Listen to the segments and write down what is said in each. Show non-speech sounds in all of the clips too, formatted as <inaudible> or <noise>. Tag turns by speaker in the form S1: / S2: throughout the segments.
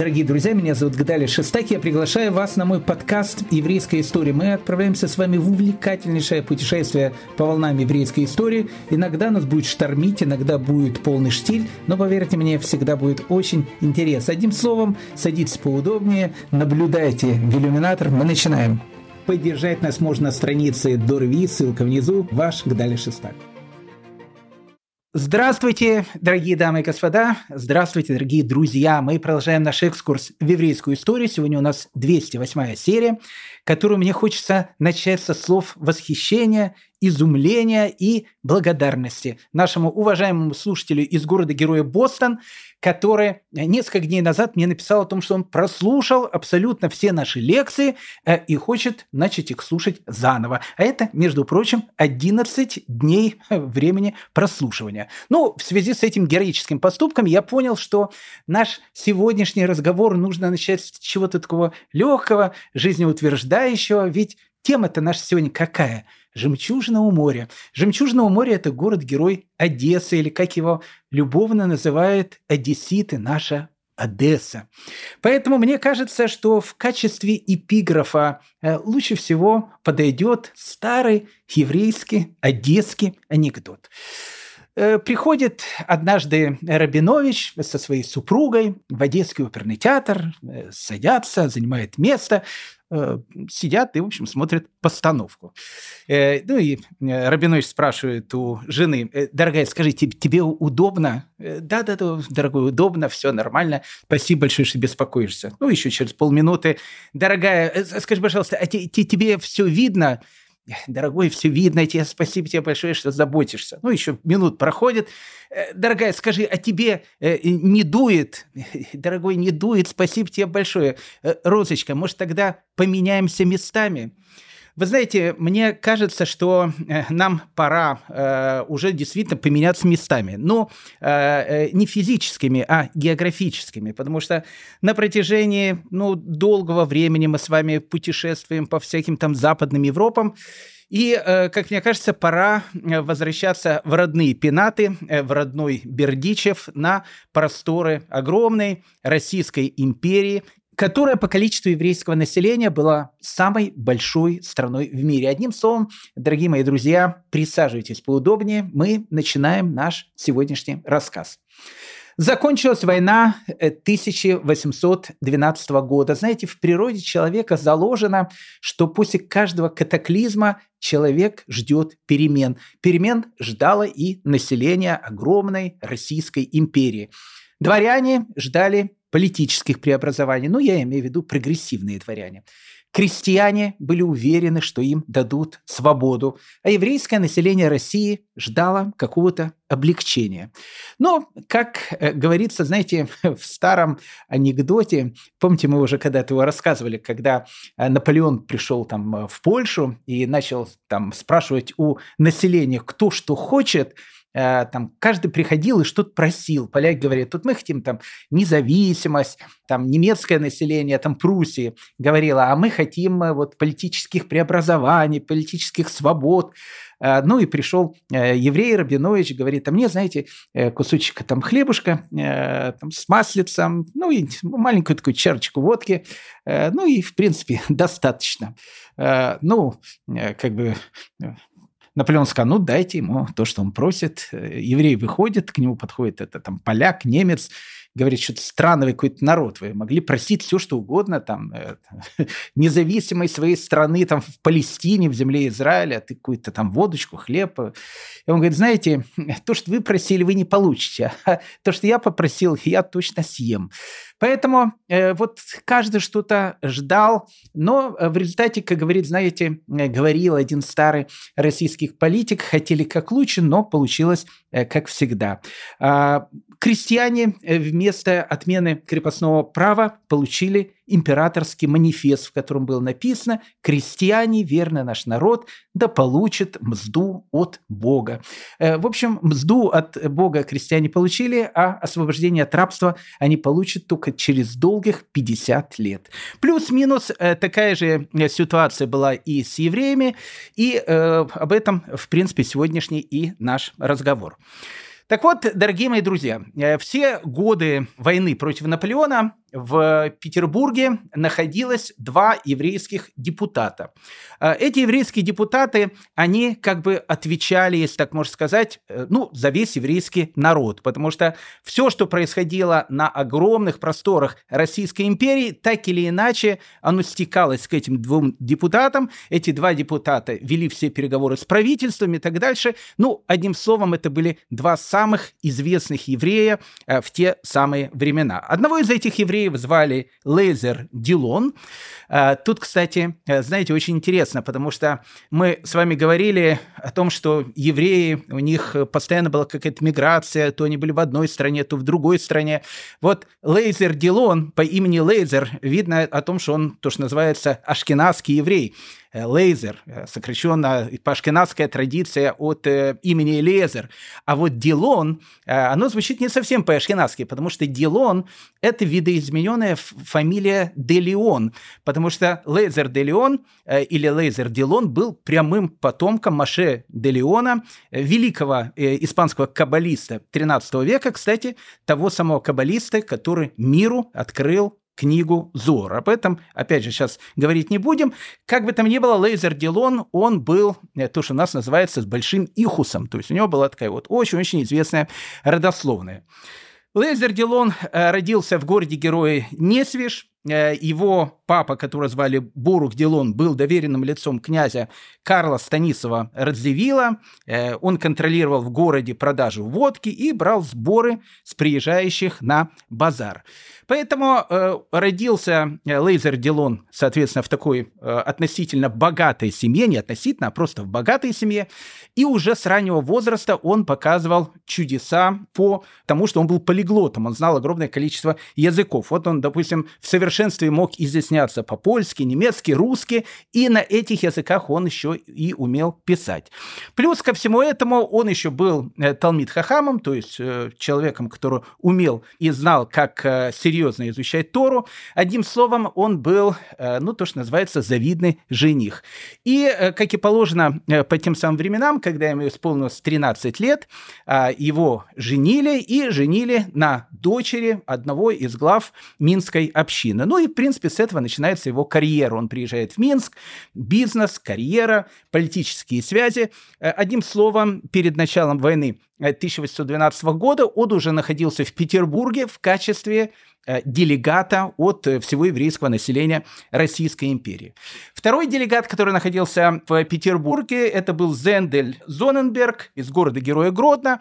S1: Дорогие друзья, меня зовут Гдали Шестак. Я приглашаю вас на мой подкаст «Еврейская история». Мы отправляемся с вами в увлекательнейшее путешествие по волнам еврейской истории. Иногда нас будет штормить, иногда будет полный штиль, но, поверьте мне, всегда будет очень интересно. Одним словом, садитесь поудобнее, наблюдайте в иллюминатор. Мы начинаем. Поддержать нас можно на странице Дорви, ссылка внизу, ваш Гдали Шестак. Здравствуйте, дорогие дамы и господа! Здравствуйте, дорогие друзья! Мы продолжаем наш экскурс в еврейскую историю. Сегодня у нас 208 серия, которую мне хочется начать со слов восхищения изумления и благодарности нашему уважаемому слушателю из города-героя Бостон, который несколько дней назад мне написал о том, что он прослушал абсолютно все наши лекции э, и хочет начать их слушать заново. А это, между прочим, 11 дней времени прослушивания. Ну, в связи с этим героическим поступком я понял, что наш сегодняшний разговор нужно начать с чего-то такого легкого, жизнеутверждающего, ведь тема-то наша сегодня какая – Жемчужного моря. Жемчужного моря – это город-герой Одессы, или как его любовно называют одесситы, наша Одесса. Поэтому мне кажется, что в качестве эпиграфа э, лучше всего подойдет старый еврейский одесский анекдот. Э, приходит однажды Рабинович со своей супругой в Одесский оперный театр, э, садятся, занимает место, сидят и, в общем, смотрят постановку. Э, ну и э, Рабинович спрашивает у жены, дорогая, скажи, тебе удобно? Да-да-да, дорогой, удобно, все нормально. Спасибо большое, что беспокоишься. Ну, еще через полминуты. Дорогая, скажи, пожалуйста, а тебе все видно? <laughs> дорогой, все видно, тебе спасибо тебе большое, что заботишься. Ну, еще минут проходит. Э, дорогая, скажи, а тебе э, не дует? <laughs> Дорогой, не дует, спасибо тебе большое. Э, Розочка, может, тогда поменяемся местами? Вы знаете, мне кажется, что э, нам пора э, уже действительно поменяться местами. Но э, э, не физическими, а географическими. Потому что на протяжении ну, долгого времени мы с вами путешествуем по всяким там западным Европам. И, э, как мне кажется, пора возвращаться в родные пенаты, в родной Бердичев, на просторы огромной Российской империи которая по количеству еврейского населения была самой большой страной в мире. Одним словом, дорогие мои друзья, присаживайтесь поудобнее, мы начинаем наш сегодняшний рассказ. Закончилась война 1812 э, года. Знаете, в природе человека заложено, что после каждого катаклизма человек ждет перемен. Перемен ждало и население огромной Российской империи. Дворяне ждали политических преобразований, ну, я имею в виду прогрессивные дворяне. Крестьяне были уверены, что им дадут свободу, а еврейское население России ждало какого-то облегчения. Но, как э, говорится, знаете, <laughs> в старом анекдоте, помните, мы уже когда-то его рассказывали, когда э, Наполеон пришел там э, в Польшу и начал там спрашивать у населения, кто что хочет – там каждый приходил и что-то просил. Поляки говорят, тут мы хотим там независимость, там немецкое население, там Пруссии говорило, а мы хотим э, вот политических преобразований, политических свобод. Э, ну и пришел еврей Рабинович, говорит, а мне, знаете, кусочек там хлебушка там, с маслицем, ну и маленькую такую чарочку водки, ну и, в принципе, <laughs> достаточно. Ну, как бы Наполеон сказал, ну, дайте ему то, что он просит. Еврей выходит, к нему подходит это там поляк, немец, говорит, что-то странный какой-то народ, вы могли просить все, что угодно, там, э, <laughs> независимой своей страны, там, в Палестине, в земле Израиля, а ты какую-то там водочку, хлеб. И он говорит, знаете, <laughs> то, что вы просили, вы не получите, <laughs> а то, что я попросил, я точно съем. Поэтому э, вот каждый что-то ждал, но в результате, как говорит, знаете, э, говорил один старый российский политик, хотели как лучше, но получилось э, как всегда. А, крестьяне э, вместо отмены крепостного права получили императорский манифест, в котором было написано «Крестьяне, верный наш народ, да получит мзду от Бога». Э, в общем, мзду от Бога крестьяне получили, а освобождение от рабства они получат только через долгих 50 лет. Плюс-минус э, такая же ситуация была и с евреями, и об этом, в принципе, сегодняшний и наш разговор. Так вот, дорогие мои друзья, э, все годы войны против Наполеона в Петербурге находилось два еврейских депутата. Э, эти еврейские депутаты, они как бы отвечали, если так можно сказать, э, ну, за весь еврейский народ, потому что все, что происходило на огромных просторах Российской империи, так или иначе, оно стекалось к этим двум депутатам. Эти два депутата вели все переговоры с правительством и так дальше. Ну, одним словом, это были два самых известных еврея э, в те самые времена. Одного из этих евреев звали Лейзер Дилон. Э, тут, кстати, э, знаете, очень интересно, потому что мы с вами говорили о том, что евреи, у них постоянно была какая-то миграция, то они были в одной стране, то в другой стране. Вот Лейзер Дилон по имени Лейзер, видно о том, что он, то, что называется, ашкеназский еврей. Э, Лейзер, э, сокращенно по ашкеназская традиция от э, имени Лезер. А вот Дилон, оно звучит не совсем по-ашкеназски, потому что Дилон – это видоизмененная фамилия де Леон, потому что Лейзер де Леон или Лейзер Дилон был прямым потомком Моше де Леона, великого испанского каббалиста 13 века, кстати, того самого каббалиста, который миру открыл книгу Зор. Об этом, опять же, сейчас говорить не будем. Как бы там ни было, Лейзер Дилон, он был э, то, что у нас называется с большим ихусом. То есть у него была такая вот очень-очень известная родословная. Лейзер Дилон э, родился в городе-герое Несвиш. Э, его папа, которого звали Борух Дилон, был доверенным лицом князя Карла Станисова Радзивилла. Он контролировал в городе продажу водки и брал сборы с приезжающих на базар. Поэтому э, родился э, Лейзер Дилон, соответственно, в такой э, относительно богатой семье, не относительно, а просто в богатой семье. И уже с раннего возраста он показывал чудеса по тому, что он был полиглотом, он знал огромное количество языков. Вот он, допустим, в совершенстве мог изъясняться по-польски, немецки, русски, и на этих языках он еще и умел писать. Плюс ко всему этому он еще был э, Талмит Хахамом, то есть э, человеком, который умел и знал, как серьезно серьезно изучать Тору. Одним словом, он был, э, ну, то, что называется, завидный жених. И, э, как и положено э, по тем самым временам, когда ему исполнилось 13 лет, его женили и женили на дочери одного из глав Минской общины. Ну и, в принципе, с этого начинается его карьера. Он приезжает в Минск, бизнес, карьера, политические связи. Одним словом, перед началом войны 1812 года он уже находился в Петербурге в качестве Э, делегата от э, всего еврейского населения Российской империи. Второй делегат, который находился в Петербурге, это был Зендель Зоненберг из города-героя Гродно.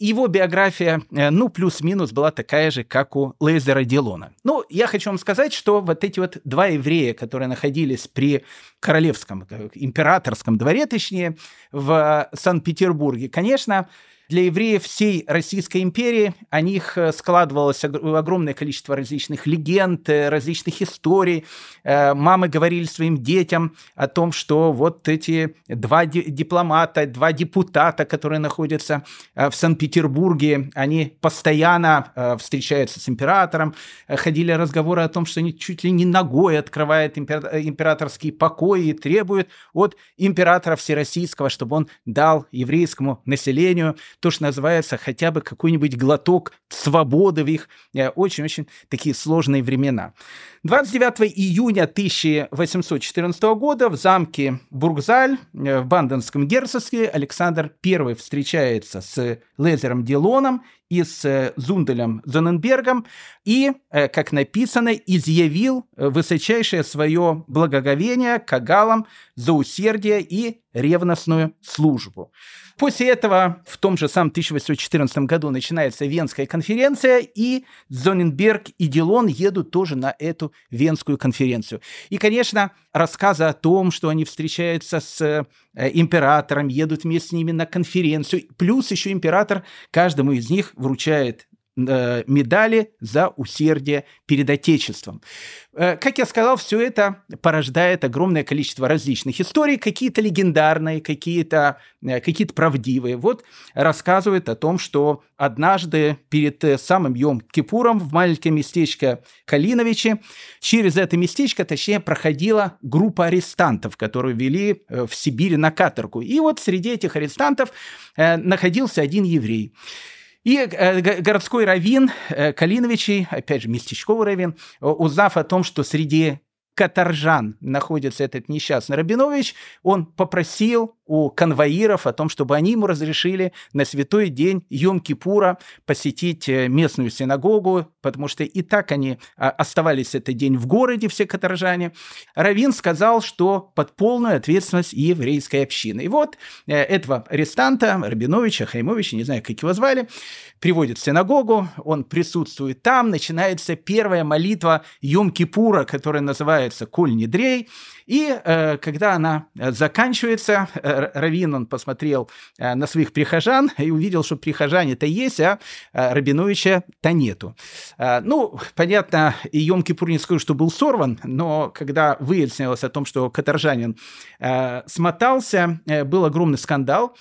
S1: Его биография, э, ну, плюс-минус была такая же, как у Лейзера Дилона. Ну, я хочу вам сказать, что вот эти вот два еврея, которые находились при королевском, императорском дворе, точнее, в Санкт-Петербурге, конечно, для евреев всей Российской империи о них э, складывалось огромное количество различных легенд, э, различных историй. Э, мамы говорили своим детям о том, что вот эти два дипломата, два депутата, которые находятся в Санкт-Петербурге, они постоянно встречаются с императором, ходили разговоры о том, что они чуть ли не ногой открывают императорский покой и требуют от императора Всероссийского, чтобы он дал еврейскому населению то, что называется хотя бы какой-нибудь глоток свободы в их э, очень-очень такие сложные времена. 29 июня 1814 года в замке Бургзаль э, в Банденском герцогстве Александр I встречается с Лезером Дилоном и с Зунделем Зоненбергом и, э, как написано, изъявил высочайшее свое благоговение кагалам за усердие и ревностную службу. После этого в том же самом 1814 году начинается Венская конференция, и Зоненберг и Дилон едут тоже на эту Венскую конференцию. И, конечно, рассказы о том, что они встречаются с э, императором, едут вместе с ними на конференцию, плюс еще император каждому из них вручает медали за усердие перед Отечеством. Э, как я сказал, все это порождает огромное количество различных историй, какие-то легендарные, какие-то э, какие правдивые. Вот рассказывает о том, что однажды перед самым Йом-Кипуром в маленькое местечко Калиновичи через это местечко, точнее, проходила группа арестантов, которые вели в Сибири на каторгу. И вот среди этих арестантов находился один еврей. И э, городской раввин э, Калиновичей, опять же, местечковый раввин, узнав о том, что среди каторжан находится этот несчастный Рабинович, он попросил у конвоиров о том, чтобы они ему разрешили на святой день Йом-Кипура посетить э, местную синагогу, потому что и так они а, оставались этот день в городе, все каторжане. Равин сказал, что под полную ответственность еврейской общины. И вот э, этого арестанта, Рабиновича, Хаймовича, не знаю, как его звали, приводят в синагогу, он присутствует там, начинается первая молитва Йом-Кипура, которая называется «Коль Недрей», и э, когда она э, заканчивается, Равин, он посмотрел э, на своих прихожан и увидел, что прихожане-то есть, а э, Рабиновича-то нету. Э, ну, понятно, и Йом-Кипур не скажу, что был сорван, но когда выяснилось о том, что каторжанин э, смотался, был огромный скандал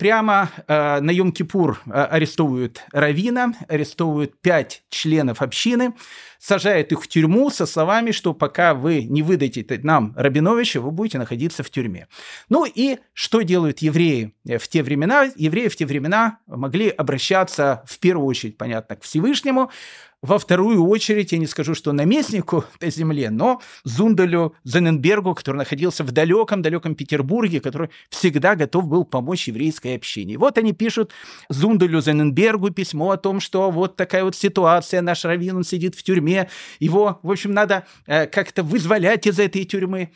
S1: прямо э, на Йом-Кипур э, арестовывают Равина, арестовывают пять членов общины, сажают их в тюрьму со словами, что пока вы не выдадите нам Рабиновича, вы будете находиться в тюрьме. Ну и что делают евреи в те времена? Евреи в те времена могли обращаться в первую очередь, понятно, к Всевышнему, во вторую очередь, я не скажу, что наместнику <laughs> на земле, но Зундалю Зененбергу, который находился в далеком-далеком Петербурге, который всегда готов был помочь еврейской общине. Вот они пишут Зундалю Зененбергу письмо о том, что вот такая вот ситуация, наш раввин, он сидит в тюрьме, его, в общем, надо э, как-то вызволять из этой тюрьмы.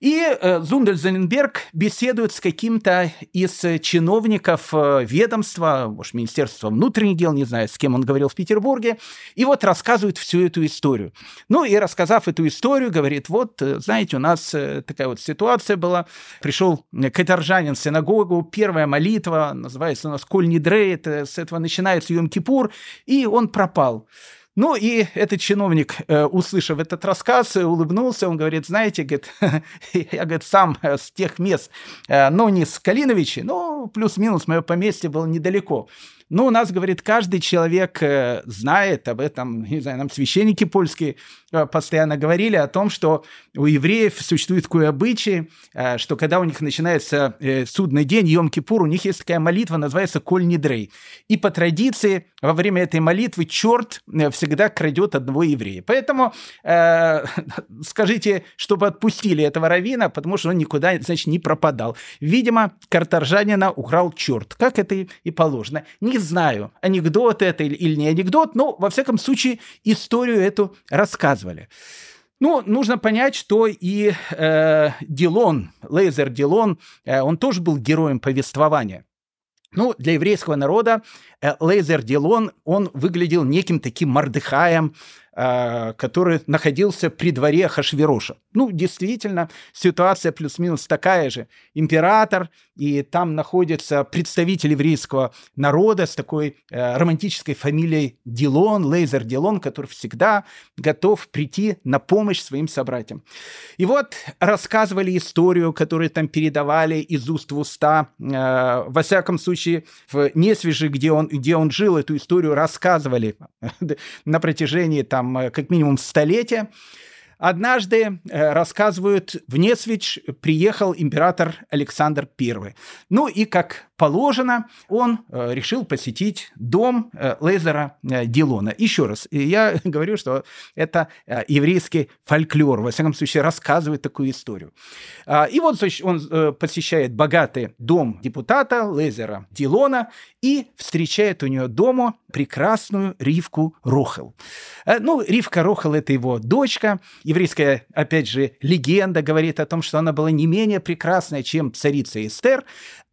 S1: И э, Зундельзенберг беседует с каким-то из чиновников э, ведомства, может, Министерства внутренних дел, не знаю, с кем он говорил в Петербурге, и вот рассказывает всю эту историю. Ну и рассказав эту историю, говорит, вот, знаете, у нас такая вот ситуация была, пришел каторжанин в синагогу, первая молитва, называется у нас «Коль Нидрей», это, с этого начинается Йом-Кипур, и он пропал. Ну и этот чиновник, э, услышав этот рассказ, улыбнулся, он говорит, знаете, говорит, <laughs> я говорит, сам э, с тех мест, э, ну не с Калиновичи, но плюс-минус мое поместье было недалеко. Ну, у нас, говорит, каждый человек э, знает об этом, <laughs> не знаю, нам священники польские э, постоянно говорили о том, что у евреев существует такой обычай, э, что когда у них начинается судный день, Йом-Кипур, у них есть такая молитва, называется «Коль Нидрей». И по традиции во время этой молитвы черт всегда крадет одного еврея. Поэтому э, <laughs> скажите, чтобы отпустили этого равина, потому что он никуда, значит, не пропадал. Видимо, картаржанина украл черт, как это и положено. Не не знаю, анекдот это или не анекдот, но, во всяком случае, историю эту рассказывали. Ну, нужно понять, что и э, Дилон, Лейзер Дилон, э, он тоже был героем повествования. Ну, для еврейского народа Лейзер Дилон, он выглядел неким таким Мордыхаем, э, который находился при дворе Хашвироша. Ну, действительно, ситуация плюс-минус такая же. Император, и там находится представитель еврейского народа с такой э, романтической фамилией Дилон, Лейзер Дилон, который всегда готов прийти на помощь своим собратьям. И вот рассказывали историю, которую там передавали из уст в уста. Э, во всяком случае, в Несвежи, где он, где он жил, эту историю рассказывали <laughs> на протяжении там э, как минимум столетия. Однажды, э, рассказывают, в Несвич приехал император Александр I. Ну и, как положено, он э, решил посетить дом э, Лейзера Дилона. Еще раз, я <laughs> говорю, что это еврейский фольклор, во всяком случае, рассказывает такую историю. А, и вот он посещает богатый дом депутата Лейзера Дилона и встречает у него дома прекрасную Ривку Рохел. Ну, Ривка Рохел – это его дочка, еврейская, опять же, легенда говорит о том, что она была не менее прекрасная, чем царица Эстер.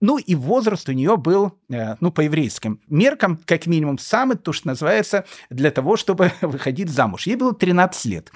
S1: Ну и возраст у нее был, э, ну, по еврейским меркам, как минимум, самый, то, что называется, для того, чтобы <laughs> выходить замуж. Ей было 13 лет.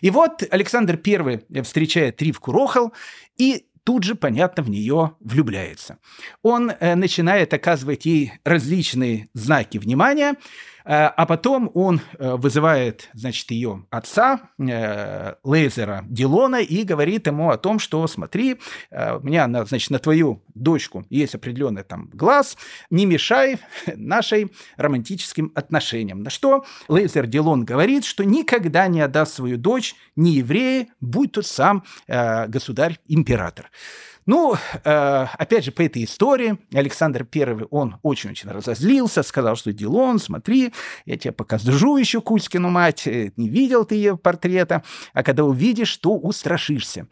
S1: И вот Александр I встречает Ривку Рохал, и тут же, понятно, в нее влюбляется. Он э, начинает оказывать ей различные знаки внимания, а потом он э, вызывает, значит, ее отца, э, Лейзера Дилона, и говорит ему о том, что смотри, у меня, значит, на твою дочку есть определенный там глаз, не мешай нашей романтическим отношениям. На что Лейзер Дилон говорит, что никогда не отдаст свою дочь ни евреи, будь тот сам государь-император. Ну, э, опять же, по этой истории Александр I, он очень-очень разозлился, сказал, что Дилон, смотри, я тебе покажу еще Кузькину мать, э, не видел ты ее портрета, а когда увидишь, то устрашишься.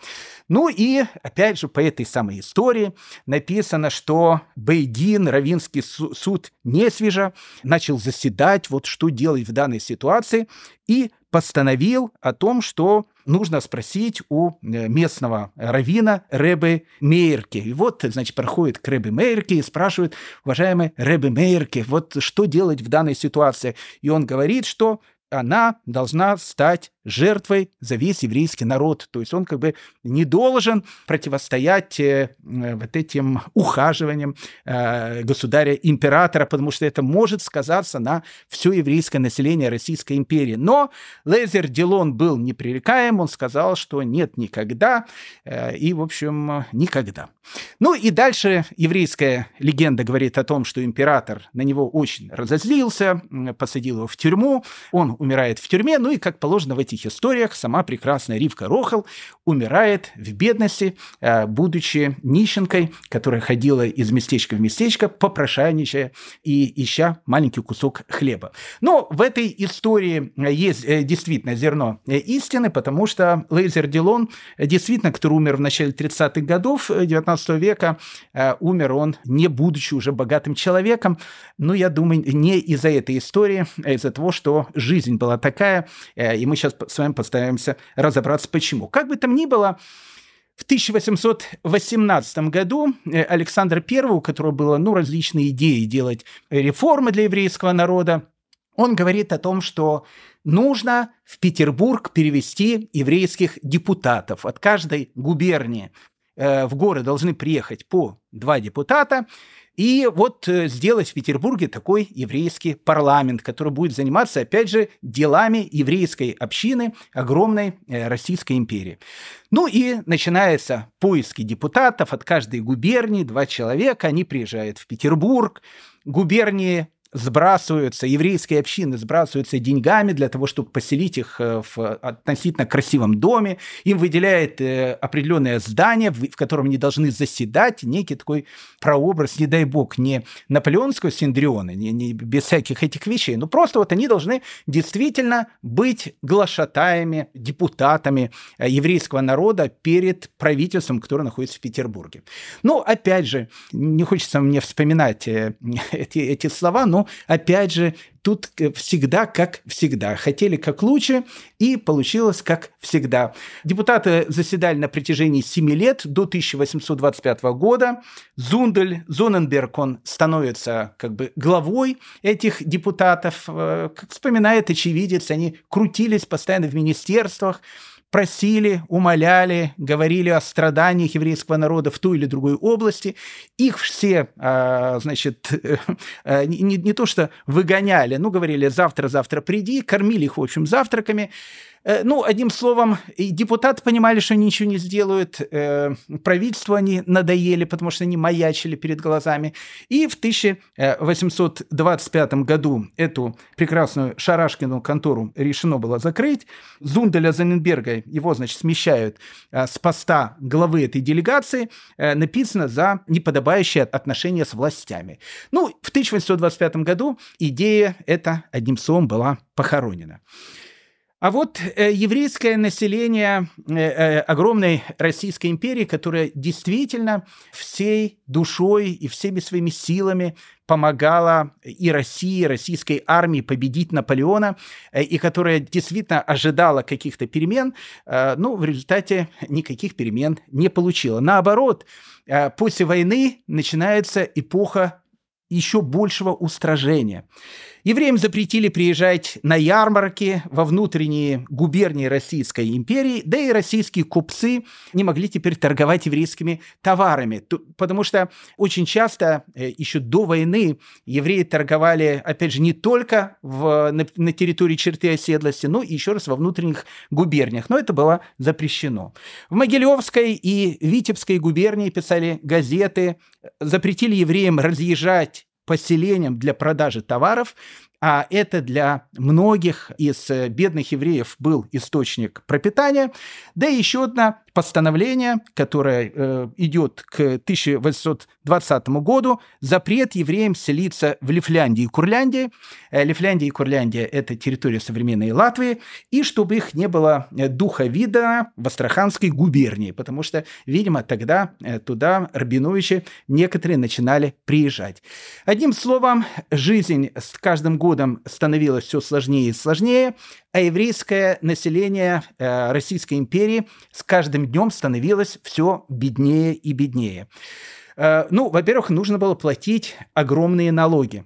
S1: Ну и, опять же, по этой самой истории написано, что Бейдин, Равинский суд не свежа, начал заседать, вот что делать в данной ситуации, и постановил о том, что нужно спросить у э, местного равина Ребе Мейерки. И вот, значит, проходит к Ребе Мейерке и спрашивает, уважаемый Ребе Мейерке, вот что делать в данной ситуации? И он говорит, что она должна стать жертвой за весь еврейский народ. То есть он как бы не должен противостоять э, вот этим ухаживаниям э, государя-императора, потому что это может сказаться на все еврейское население Российской империи. Но Лезер Дилон был непререкаем, он сказал, что нет никогда, э, и, в общем, никогда. Ну и дальше еврейская легенда говорит о том, что император на него очень разозлился, посадил его в тюрьму, он умирает в тюрьме, ну и, как положено в этих этих историях сама прекрасная Ривка Рохал умирает в бедности, э, будучи нищенкой, которая ходила из местечка в местечко, попрошайничая и ища маленький кусок хлеба. Но в этой истории есть э, действительно зерно э, истины, потому что Лейзер Дилон, действительно, который умер в начале 30-х годов 19 века, умер он не будучи уже богатым человеком, но я думаю, не из-за этой истории, а из-за того, что жизнь была такая, и мы сейчас с вами постараемся разобраться, почему. Как бы там ни было, в 1818 году э, Александр I, у которого было ну, различные идеи делать реформы для еврейского народа, он говорит о том, что нужно в Петербург перевести еврейских депутатов. От каждой губернии э, в горы должны приехать по два депутата, и вот э, сделать в Петербурге такой еврейский парламент, который будет заниматься, опять же, делами еврейской общины огромной э, Российской империи. Ну и начинаются поиски депутатов от каждой губернии, два человека, они приезжают в Петербург, губернии сбрасываются, еврейские общины сбрасываются деньгами для того, чтобы поселить их э, в относительно красивом доме. Им выделяет э, определенное здание, в котором они должны заседать, некий такой прообраз, не дай бог, не наполеонского синдриона, не, не без всяких этих вещей, но просто вот они должны действительно быть глашатаями, депутатами э, еврейского народа перед правительством, которое находится в Петербурге. Но, опять же, не хочется мне вспоминать <laughs> эти, эти слова, но опять же, тут э, всегда как всегда. Хотели как лучше, и получилось как всегда. Депутаты заседали на протяжении 7 лет, до 1825 года. Зундель, Зоненберг, он становится как бы главой этих депутатов. Э, как вспоминает очевидец, они крутились постоянно в министерствах, просили, умоляли, говорили о страданиях еврейского народа в той или другой области. Их все, а, значит, <laughs> э, не, не то что выгоняли, но говорили «завтра-завтра приди», кормили их, в общем, завтраками. Э, ну, одним словом, и депутаты понимали, что они ничего не сделают, э, правительству они надоели, потому что они маячили перед глазами. И в 1825 году эту прекрасную Шарашкину контору решено было закрыть. Зунделя Заненберга, его, значит, смещают э, с поста главы этой делегации, написано за неподобающее отношение с властями. Ну, в 1825 году идея эта, одним словом, была похоронена. А вот э, еврейское население э, э, огромной Российской империи, которая действительно всей душой и всеми своими силами помогала и России, и российской армии победить Наполеона, э, и которая действительно ожидала каких-то перемен, ну, в результате никаких перемен не получила. Наоборот, э, после войны начинается эпоха еще большего устражения. Евреям запретили приезжать на ярмарки во внутренние губернии Российской империи, да и российские купцы не могли теперь торговать еврейскими товарами, потому что очень часто э, еще до войны евреи торговали, опять же, не только в, на, на территории черты оседлости, но и еще раз во внутренних губерниях, но это было запрещено. В Могилевской и Витебской губернии писали газеты, запретили евреям разъезжать поселениям для продажи товаров, а это для многих из э, бедных евреев был источник пропитания. Да и еще одна постановление, которое э, идет к 1820 году, запрет евреям селиться в Лифляндии и Курляндии. Э, Лифляндия и Курляндия – это территория современной Латвии, и чтобы их не было э, духа вида в Астраханской губернии, потому что, видимо, тогда э, туда Рабиновичи некоторые начинали приезжать. Одним словом, жизнь с каждым годом становилась все сложнее и сложнее, а еврейское население э, Российской империи с каждым днем становилось все беднее и беднее. Э, ну, во-первых, нужно было платить огромные налоги.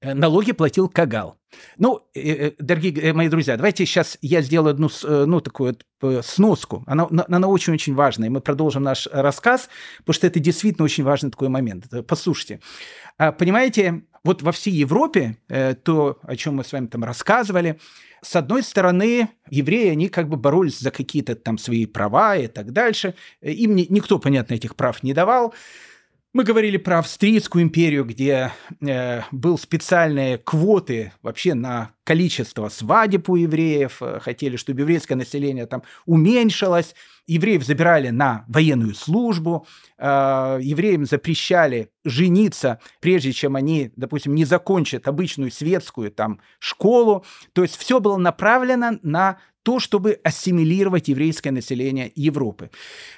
S1: Э, налоги платил Кагал. Ну, дорогие мои друзья, давайте сейчас я сделаю одну, ну, такую сноску. Она, она очень-очень важная. Мы продолжим наш рассказ, потому что это действительно очень важный такой момент. Послушайте. Понимаете, вот во всей Европе, то, о чем мы с вами там рассказывали, с одной стороны, евреи, они как бы боролись за какие-то там свои права и так дальше. Им никто, понятно, этих прав не давал. Мы говорили про Австрийскую империю, где э, был специальные квоты вообще на количество свадеб у евреев, э, хотели, чтобы еврейское население там уменьшилось, евреев забирали на военную службу, э, евреям запрещали жениться, прежде чем они, допустим, не закончат обычную светскую там школу. То есть все было направлено на то, чтобы ассимилировать еврейское население Европы.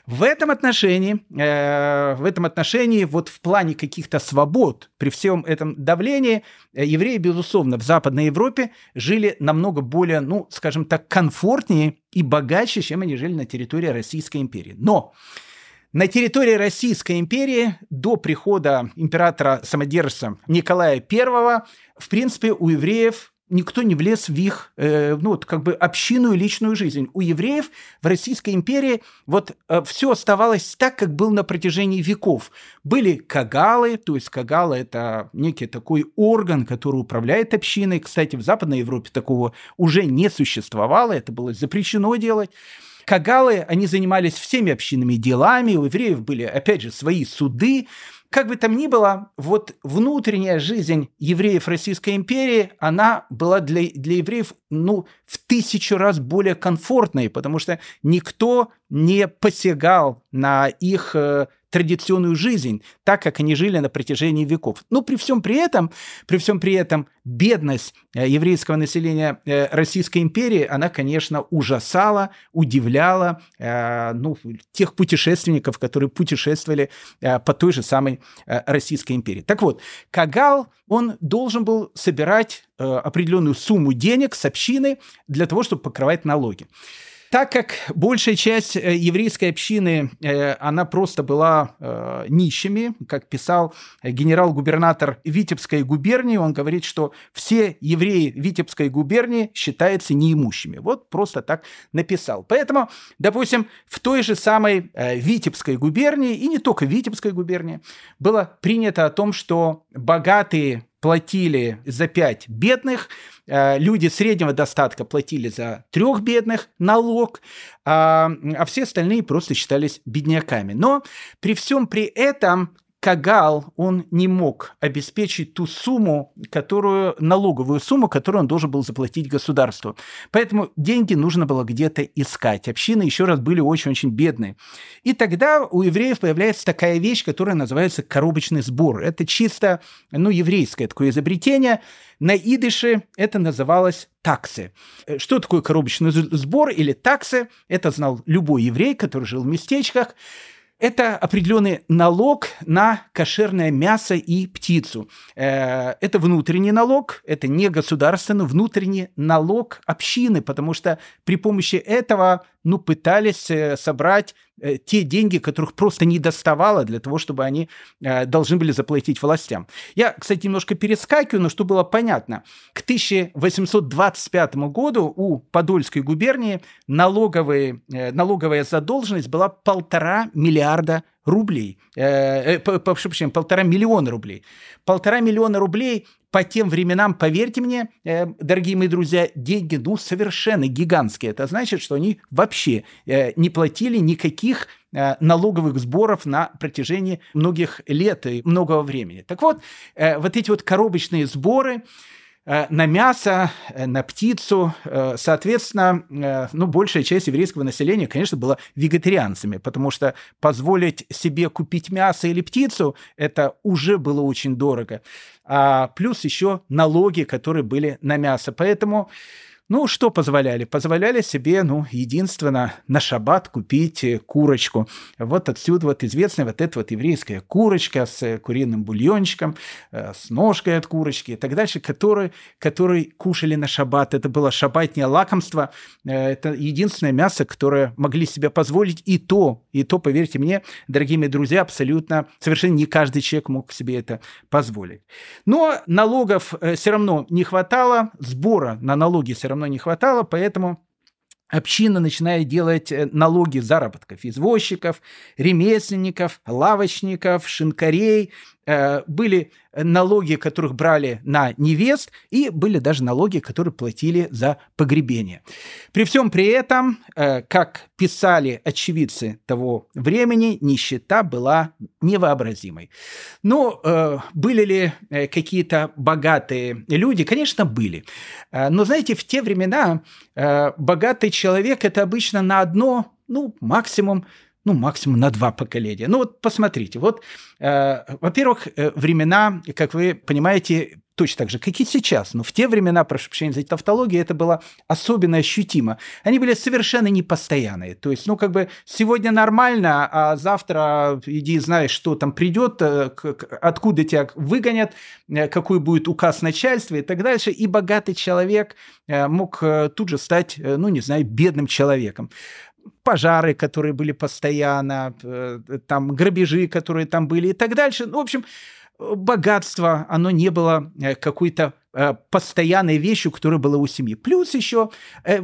S1: В этом отношении, э, в этом отношении, вот в плане каких-то свобод, при всем этом давлении, э, евреи, безусловно, в Западной Европе жили намного более, ну, скажем так, комфортнее и богаче, чем они жили на территории Российской империи. Но на территории Российской империи до прихода императора-самодержца Николая I, в принципе, у евреев никто не влез в их, э, ну, вот как бы общинную личную жизнь. У евреев в Российской империи вот э, все оставалось так, как было на протяжении веков. Были кагалы, то есть кагалы – это некий такой орган, который управляет общиной. Кстати, в Западной Европе такого уже не существовало, это было запрещено делать. Кагалы, они занимались всеми общинными делами, у евреев были, опять же, свои суды, как бы там ни было, вот внутренняя жизнь евреев Российской империи, она была для, для евреев ну, в тысячу раз более комфортной, потому что никто не посягал на их э, традиционную жизнь, так как они жили на протяжении веков. Но при всем при этом, при всем при этом бедность э, еврейского населения э, Российской империи, она, конечно, ужасала, удивляла э, ну, тех путешественников, которые путешествовали по той же самой Российской империи. Так вот, Кагал, он должен был собирать определенную сумму денег с общины для того, чтобы покрывать налоги. Так как большая часть э, еврейской общины, э, она просто была э, нищими, как писал генерал-губернатор Витебской губернии, он говорит, что все евреи Витебской губернии считаются неимущими. Вот просто так написал. Поэтому, допустим, в той же самой Витебской губернии, и не только Витебской губернии, было принято о том, что богатые платили за пять бедных, э, люди среднего достатка платили за трех бедных налог, а, а все остальные просто считались бедняками. Но при всем при этом Кагал, он не мог обеспечить ту сумму, которую, налоговую сумму, которую он должен был заплатить государству. Поэтому деньги нужно было где-то искать. Общины, еще раз, были очень-очень бедные. И тогда у евреев появляется такая вещь, которая называется коробочный сбор. Это чисто, ну, еврейское такое изобретение. На идыше это называлось таксы. Что такое коробочный сбор или таксы? Это знал любой еврей, который жил в местечках. Это определенный налог на кошерное мясо и птицу. Э, это внутренний налог, это не государственный, внутренний налог общины, потому что при помощи этого ну, пытались э, собрать э, те деньги, которых просто не доставало для того, чтобы они э, должны были заплатить властям. Я, кстати, немножко перескакиваю, но чтобы было понятно. К 1825 году у Подольской губернии налоговые, налоговая задолженность была полтора миллиарда рублей, э, прошу прощения, полтора миллиона рублей. Полтора миллиона рублей по тем временам, поверьте мне, э, дорогие мои друзья, деньги, ну, совершенно гигантские. Это значит, что они вообще э, не платили никаких э, налоговых сборов на протяжении многих лет и многого времени. Так вот, э, вот эти вот коробочные сборы, на мясо, э, на птицу. Соответственно, ну, большая часть еврейского населения, конечно, была вегетарианцами, потому что позволить себе купить мясо или птицу, это уже было очень дорого. А плюс еще налоги, которые были на мясо. Поэтому ну, что позволяли? Позволяли себе, ну, единственно, на шаббат купить э, курочку. Вот отсюда вот известная вот эта вот еврейская курочка с э, куриным бульончиком, э, с ножкой от курочки и так дальше, которые, которые кушали на шаббат. Это было шаббатнее лакомство. Это единственное мясо, которое могли себе позволить. И то, и то, поверьте мне, дорогие мои друзья, абсолютно, совершенно не каждый человек мог себе это позволить. Но налогов все равно не хватало, сбора на налоги все равно равно не хватало, поэтому община начинает делать э, налоги заработков извозчиков, ремесленников, лавочников, шинкарей, были налоги, которых брали на невест, и были даже налоги, которые платили за погребение. При всем при этом, э, как писали очевидцы того времени, нищета была невообразимой. Но э, были ли какие-то богатые люди? Конечно, были. Но, знаете, в те времена богатый человек – это обычно на одно, ну, максимум ну, максимум на два поколения. Ну, вот посмотрите, вот, э, во-первых, э, времена, как вы понимаете, точно так же, как и сейчас. Но в те времена, прошу прощения за тавтологию, это было особенно ощутимо. Они были совершенно непостоянные. То есть, ну, как бы сегодня нормально, а завтра иди знаешь, что там придет, э, откуда тебя выгонят, э, какой будет указ начальства и так дальше. И богатый человек э, мог тут же стать, ну, не знаю, бедным человеком пожары, которые были постоянно, э, там грабежи, которые там были и так дальше. Ну, в общем, богатство, оно не было э, какой-то Э, постоянной вещью, которая была у семьи. Плюс еще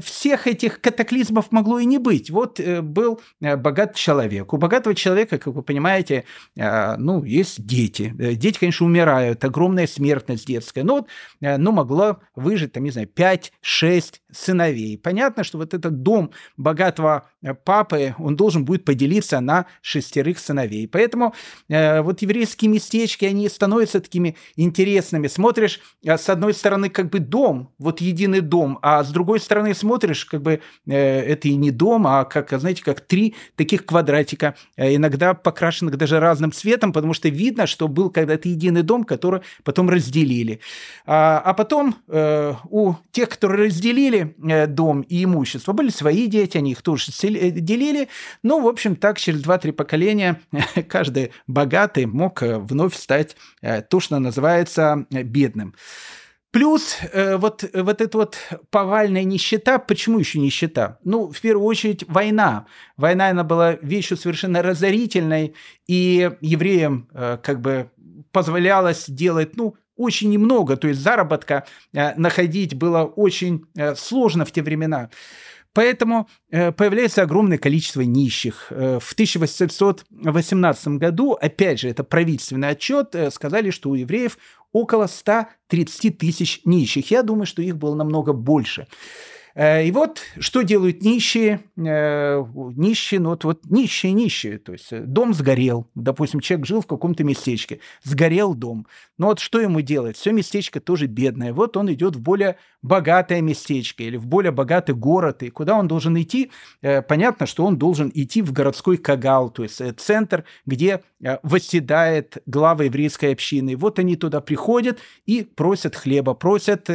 S1: всех этих катаклизмов могло и не быть. Вот был богат человек. У богатого человека, как вы понимаете, ну, есть дети. Дети, конечно, умирают, огромная смертность детская. Но вот, ну, могло выжить, там, не знаю, 5-6 сыновей. Понятно, что вот этот дом богатого папы, он должен будет поделиться на шестерых сыновей. Поэтому вот еврейские местечки, они становятся такими интересными. Смотришь, с одной стороны, как бы дом, вот единый дом, а с другой стороны смотришь, как бы э, это и не дом, а как, знаете, как три таких квадратика, э, иногда покрашенных даже разным цветом, потому что видно, что был когда-то единый дом, который потом разделили. А, а потом э, у тех, которые разделили э, дом и имущество, были свои дети, они их тоже э, делили. Ну, в общем, так через 2-3 поколения <laughs> каждый богатый мог э, вновь стать то, что называется бедным. Плюс вот, вот эта вот повальная нищета. Почему еще нищета? Ну, в первую очередь, война. Война, она была вещью совершенно разорительной, и евреям как бы позволялось делать, ну, очень немного, то есть заработка э, находить было очень э, сложно в те времена. Поэтому э, появляется огромное количество нищих. В 1818 году, опять же, это правительственный отчет, сказали, что у евреев около 130 тысяч нищих. Я думаю, что их было намного больше. Э, и вот что делают нищие? Э, нищие, ну вот, вот нищие, нищие. То есть э, дом сгорел. Допустим, человек жил в каком-то местечке. Сгорел дом. Но вот что ему делать? Все местечко тоже бедное. Вот он идет в более богатое местечко или в более богатый город. И куда он должен идти? Понятно, что он должен идти в городской Кагал, то есть центр, где восседает глава еврейской общины. И вот они туда приходят и просят хлеба, просят,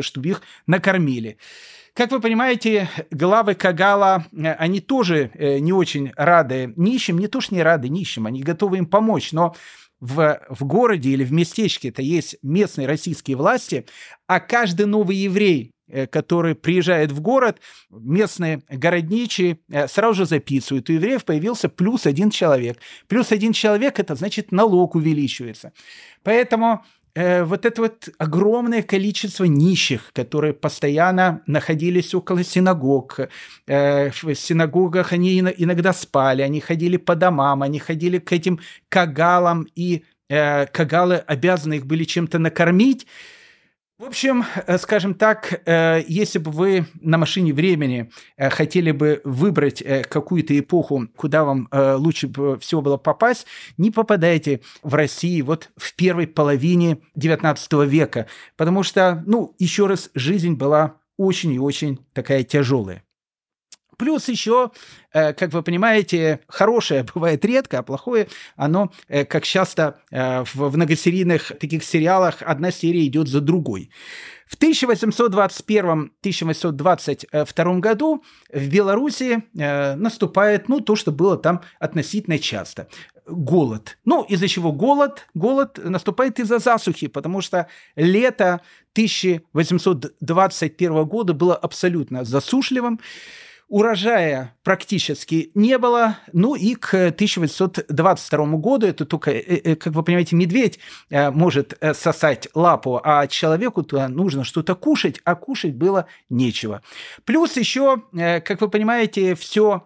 S1: чтобы их накормили. Как вы понимаете, главы Кагала, э, они тоже э, не очень рады нищим, не то что не рады нищим, они готовы им помочь, но в, в городе или в местечке это есть местные российские власти, а каждый новый еврей, э, который приезжает в город, местные городничие сразу же записывают. У евреев появился плюс один человек. Плюс один человек – это значит налог увеличивается. Поэтому э, вот это вот огромное количество нищих, которые постоянно находились около синагог. Э, в синагогах они иногда спали, они ходили по домам, они ходили к этим кагалам, и э, кагалы обязаны их были чем-то накормить. В общем, э, скажем так, э, если бы вы на машине времени э, хотели бы выбрать какую-то эпоху, куда вам лучше всего было попасть, не попадайте в России вот в первой половине XIX века, потому что, ну, еще раз, жизнь была очень и очень такая тяжелая. Плюс еще, э, как вы понимаете, хорошее <laughs> бывает редко, а плохое, оно, э, как часто э, в многосерийных таких сериалах, одна серия идет за другой. В 1821-1822 году в Беларуси наступает, ну, то, что было там относительно часто голод. Ну, из-за чего голод? Голод наступает из-за засухи, потому что лето 1821 года было абсолютно засушливым урожая практически не было. Ну и к 1822 году, это только, э, э, как вы понимаете, медведь э, может сосать лапу, а человеку -то нужно что-то кушать, а кушать было нечего. Плюс еще, как вы понимаете, все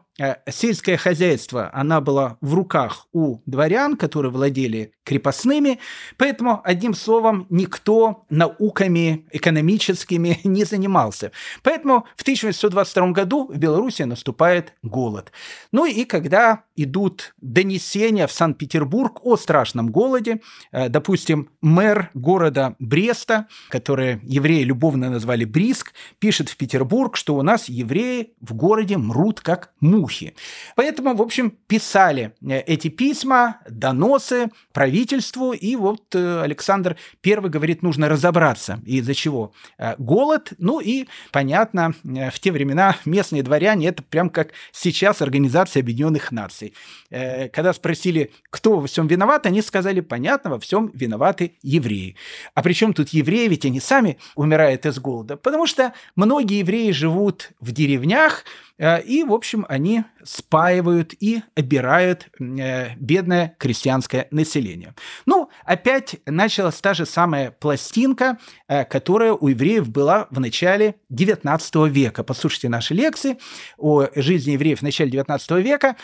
S1: сельское хозяйство, она была в руках у дворян, которые владели крепостными, поэтому, одним словом, никто науками экономическими <laughs> не занимался. Поэтому в 1822 году в Беларуси наступает голод. Ну и когда идут донесения в Санкт-Петербург о страшном голоде, э, допустим, мэр города Бреста, который евреи любовно назвали Бриск, пишет в Петербург, что у нас евреи в городе мрут как мухи духе. Поэтому, в общем, писали э, эти письма, доносы правительству, и вот э, Александр I говорит, нужно разобраться, из-за чего. Э, голод, ну и, понятно, в те времена местные дворяне, это прям как сейчас Организация Объединенных Наций. Когда спросили, кто во всем виноват, они сказали, понятно, во всем виноваты евреи. А причем тут евреи, ведь они сами умирают из голода, потому что многие евреи живут в деревнях, и, в общем, они спаивают и обирают э, бедное крестьянское население. Ну, опять началась та же самая пластинка, э, которая у евреев была в начале XIX века. Послушайте наши лекции о жизни евреев в начале XIX века.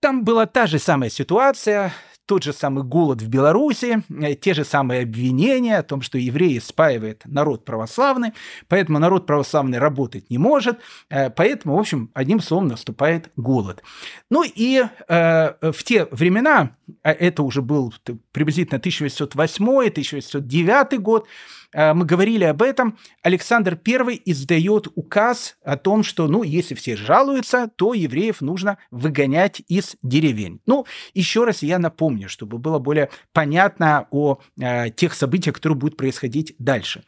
S1: Там была та же самая ситуация, тот же самый голод в Беларуси, э, те же самые обвинения о том, что евреи спаивают народ православный, поэтому народ православный работать не может, э, поэтому, в общем, одним словом наступает голод. Ну и э, в те времена, а это уже был приблизительно 1808-1809 год, мы говорили об этом, Александр I издает указ о том, что, ну, если все жалуются, то евреев нужно выгонять из деревень. Ну, еще раз я напомню, чтобы было более понятно о э, тех событиях, которые будут происходить дальше.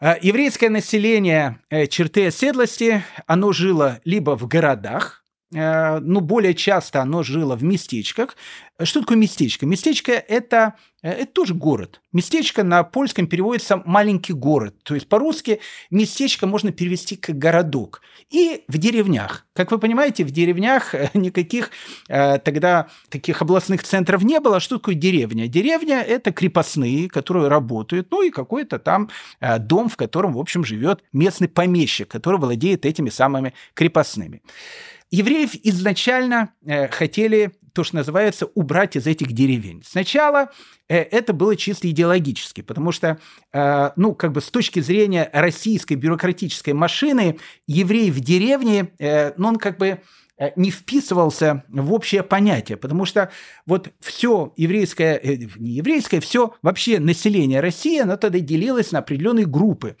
S1: Э, еврейское население э, черты оседлости, оно жило либо в городах, э, ну, более часто оно жило в местечках. Что такое местечко? Местечко – это Э, это тоже город. Местечко на польском переводится «маленький город». То есть по-русски местечко можно перевести как «городок». И в деревнях. Как вы понимаете, в деревнях э, <laughs> никаких э, тогда таких областных центров не было. Что такое деревня? Деревня – это крепостные, которые работают, ну и какой-то там э, дом, в котором, в общем, живет местный помещик, который владеет этими самыми крепостными. Евреев изначально э, хотели то, что называется, убрать из этих деревень. Сначала э, это было чисто идеологически, потому что, э, ну, как бы с точки зрения российской бюрократической машины, еврей в деревне, э, ну, он как бы не вписывался в общее понятие, потому что вот все еврейское, э, не еврейское, все вообще население России, оно тогда делилось на определенные группы.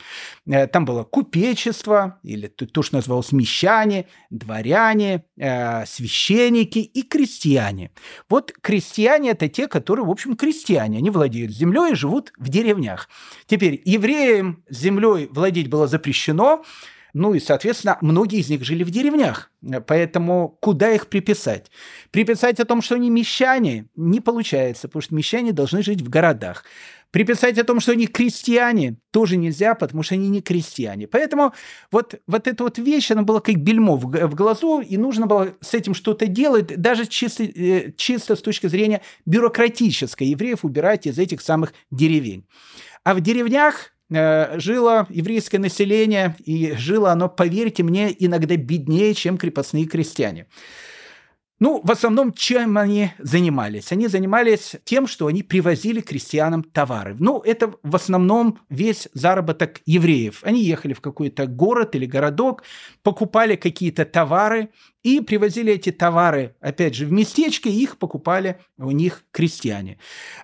S1: Э, там было купечество, или то, что называлось мещане, дворяне, священники и крестьяне. Вот крестьяне – это те, которые, в общем, крестьяне. Они владеют землей и живут в деревнях. Теперь евреям землей владеть было запрещено, ну и, соответственно, многие из них жили в деревнях. Поэтому куда их приписать? Приписать о том, что они мещане, не получается, потому что мещане должны жить в городах. Приписать о том, что они крестьяне, тоже нельзя, потому что они не крестьяне. Поэтому вот, вот эта вот вещь, она была как бельмо в, в глазу, и нужно было с этим что-то делать, даже чисто, э, чисто с точки зрения бюрократической, евреев убирать из этих самых деревень. А в деревнях жило еврейское население, и жило оно, поверьте мне, иногда беднее, чем крепостные крестьяне. Ну, в основном, чем они занимались? Они занимались тем, что они привозили крестьянам товары. Ну, это в основном весь заработок евреев. Они ехали в какой-то город или городок, покупали какие-то товары и привозили эти товары, опять же, в местечко, и их покупали у них крестьяне.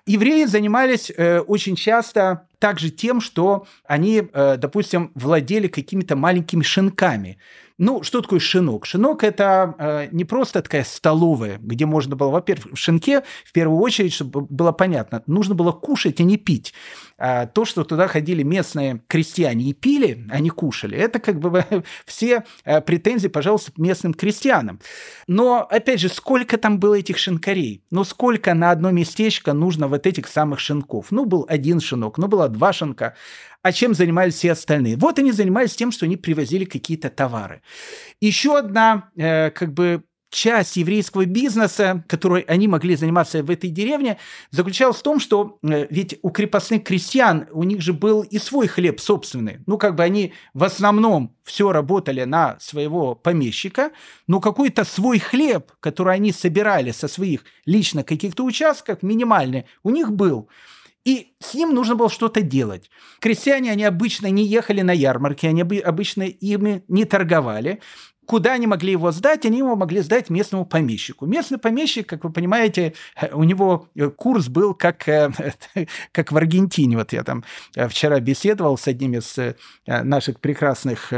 S1: Евреи занимались э, очень часто также тем, что они, э, допустим, владели какими-то маленькими шинками. Ну, что такое шинок? Шинок – это э, не просто такая столовая, где можно было, во-первых, в шинке, в первую очередь, чтобы было понятно, нужно было кушать, а не пить. А то, что туда ходили местные крестьяне и пили, а не кушали, это как бы <laughs> все э, претензии, пожалуйста, местным крестьянам. Но, опять же, сколько там было этих шинкарей? Ну, сколько на одно местечко нужно вот этих самых шинков? Ну, был один шинок, ну, было два шинка а чем занимались все остальные? Вот они занимались тем, что они привозили какие-то товары. Еще одна, э, как бы, часть еврейского бизнеса, которой они могли заниматься в этой деревне, заключалась в том, что э, ведь у крепостных крестьян у них же был и свой хлеб собственный. Ну, как бы они в основном все работали на своего помещика, но какой-то свой хлеб, который они собирали со своих лично каких-то участков, минимальный, у них был. И с ним нужно было что-то делать. Крестьяне, они обычно не ехали на ярмарки, они обычно ими не торговали куда они могли его сдать? Они его могли сдать местному помещику. Местный помещик, как вы понимаете, у него э, курс был как, э, <laughs> как в Аргентине. Вот я там э, вчера беседовал с одним из наших прекрасных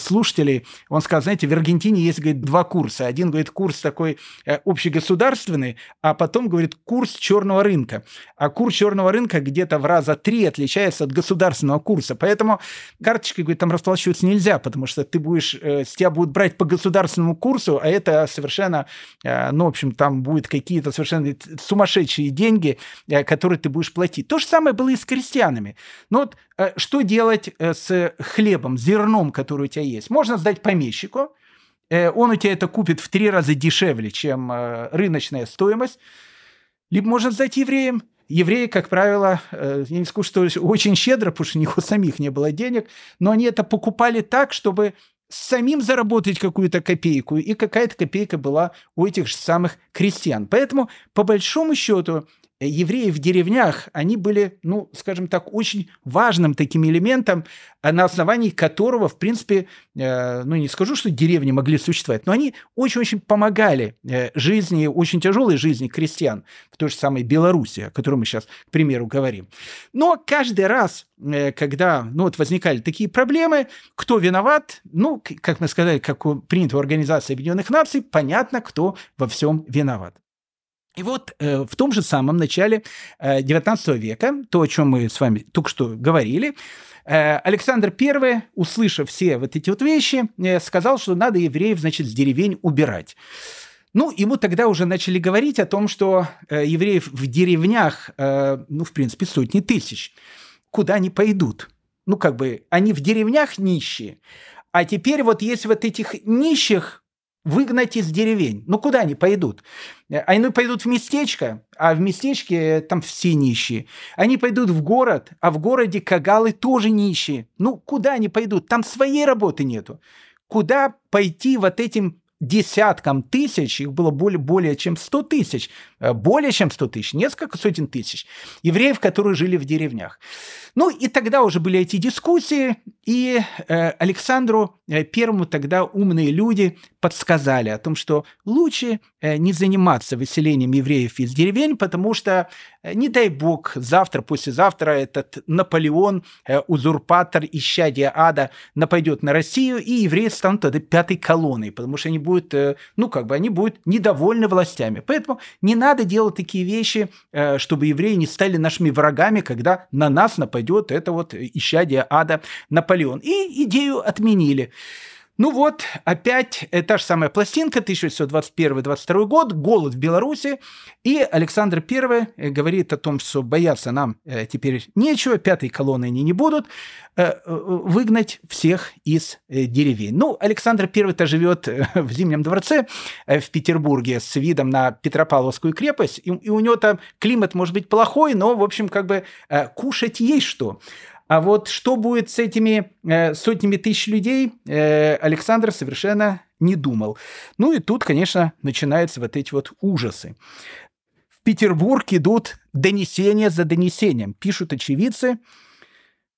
S1: слушателей. Он сказал, знаете, в Аргентине есть, говорит, два курса. Один, говорит, курс такой общегосударственный, а потом, говорит, курс черного рынка. А курс черного рынка где-то в раза три отличается от государственного курса. Поэтому карточкой, говорит, там расплачиваться нельзя, потому что ты будешь, с тебя будут брать по государственному курсу, а это совершенно, э, ну, в общем, там будут какие-то совершенно сумасшедшие деньги, э, которые ты будешь платить. То же самое было и с крестьянами. Но вот э, что делать с хлебом, зерном, который у тебя есть? Можно сдать помещику, он у тебя это купит в три раза дешевле, чем рыночная стоимость, либо можно сдать евреям, Евреи, как правило, я не скажу, что очень щедро, потому что у них у самих не было денег, но они это покупали так, чтобы самим заработать какую-то копейку, и какая-то копейка была у этих же самых крестьян. Поэтому, по большому счету, евреи в деревнях, они были, ну, скажем так, очень важным таким элементом, а на основании которого, в принципе, э, ну, не скажу, что деревни могли существовать, но они очень-очень помогали э, жизни, очень тяжелой жизни крестьян в той же самой Беларуси, о которой мы сейчас, к примеру, говорим. Но каждый раз, э, когда, ну, вот возникали такие проблемы, кто виноват, ну, как мы сказали, как принято в Организации Объединенных Наций, понятно, кто во всем виноват. И вот э, в том же самом начале э, 19 века, то, о чем мы с вами только что говорили, э, Александр I, услышав все вот эти вот вещи, э, сказал, что надо евреев, значит, с деревень убирать. Ну, ему тогда уже начали говорить о том, что э, евреев в деревнях, э, ну, в принципе, сотни тысяч. Куда они пойдут? Ну, как бы, они в деревнях нищие. А теперь вот есть вот этих нищих выгнать из деревень. Ну, куда они пойдут? Они пойдут в местечко, а в местечке там все нищие. Они пойдут в город, а в городе кагалы тоже нищие. Ну, куда они пойдут? Там своей работы нету. Куда пойти вот этим десяткам тысяч, их было более, более чем 100 тысяч, э, более чем 100 тысяч, несколько сотен тысяч евреев, которые жили в деревнях. Ну и тогда уже были эти дискуссии, и э, Александру э, Первому тогда умные люди подсказали о том, что лучше э, не заниматься выселением евреев из деревень, потому что, э, не дай бог, завтра, послезавтра этот Наполеон, э, узурпатор, исчадие ада, нападет на Россию, и евреи станут тогда пятой колонной, потому что они будут, э, ну как бы, они будут недовольны властями. Поэтому не надо делать такие вещи, э, чтобы евреи не стали нашими врагами, когда на нас нападет это вот исчадие ада Наполеон. И идею отменили. Ну вот, опять та же самая пластинка, 1621-22 год, голод в Беларуси, и Александр I э, говорит о том, что бояться нам э, теперь нечего, пятой колонны они не будут, э, выгнать всех из деревень. Ну, Александр I-то живет <laughs> в Зимнем дворце в Петербурге с видом на Петропавловскую крепость, и у него там климат может быть плохой, но, в общем, как бы кушать есть что. А вот что будет с этими э, сотнями тысяч людей, э, Александр совершенно не думал. Ну и тут, конечно, начинаются вот эти вот ужасы. В Петербург идут донесения за донесением. Пишут очевидцы.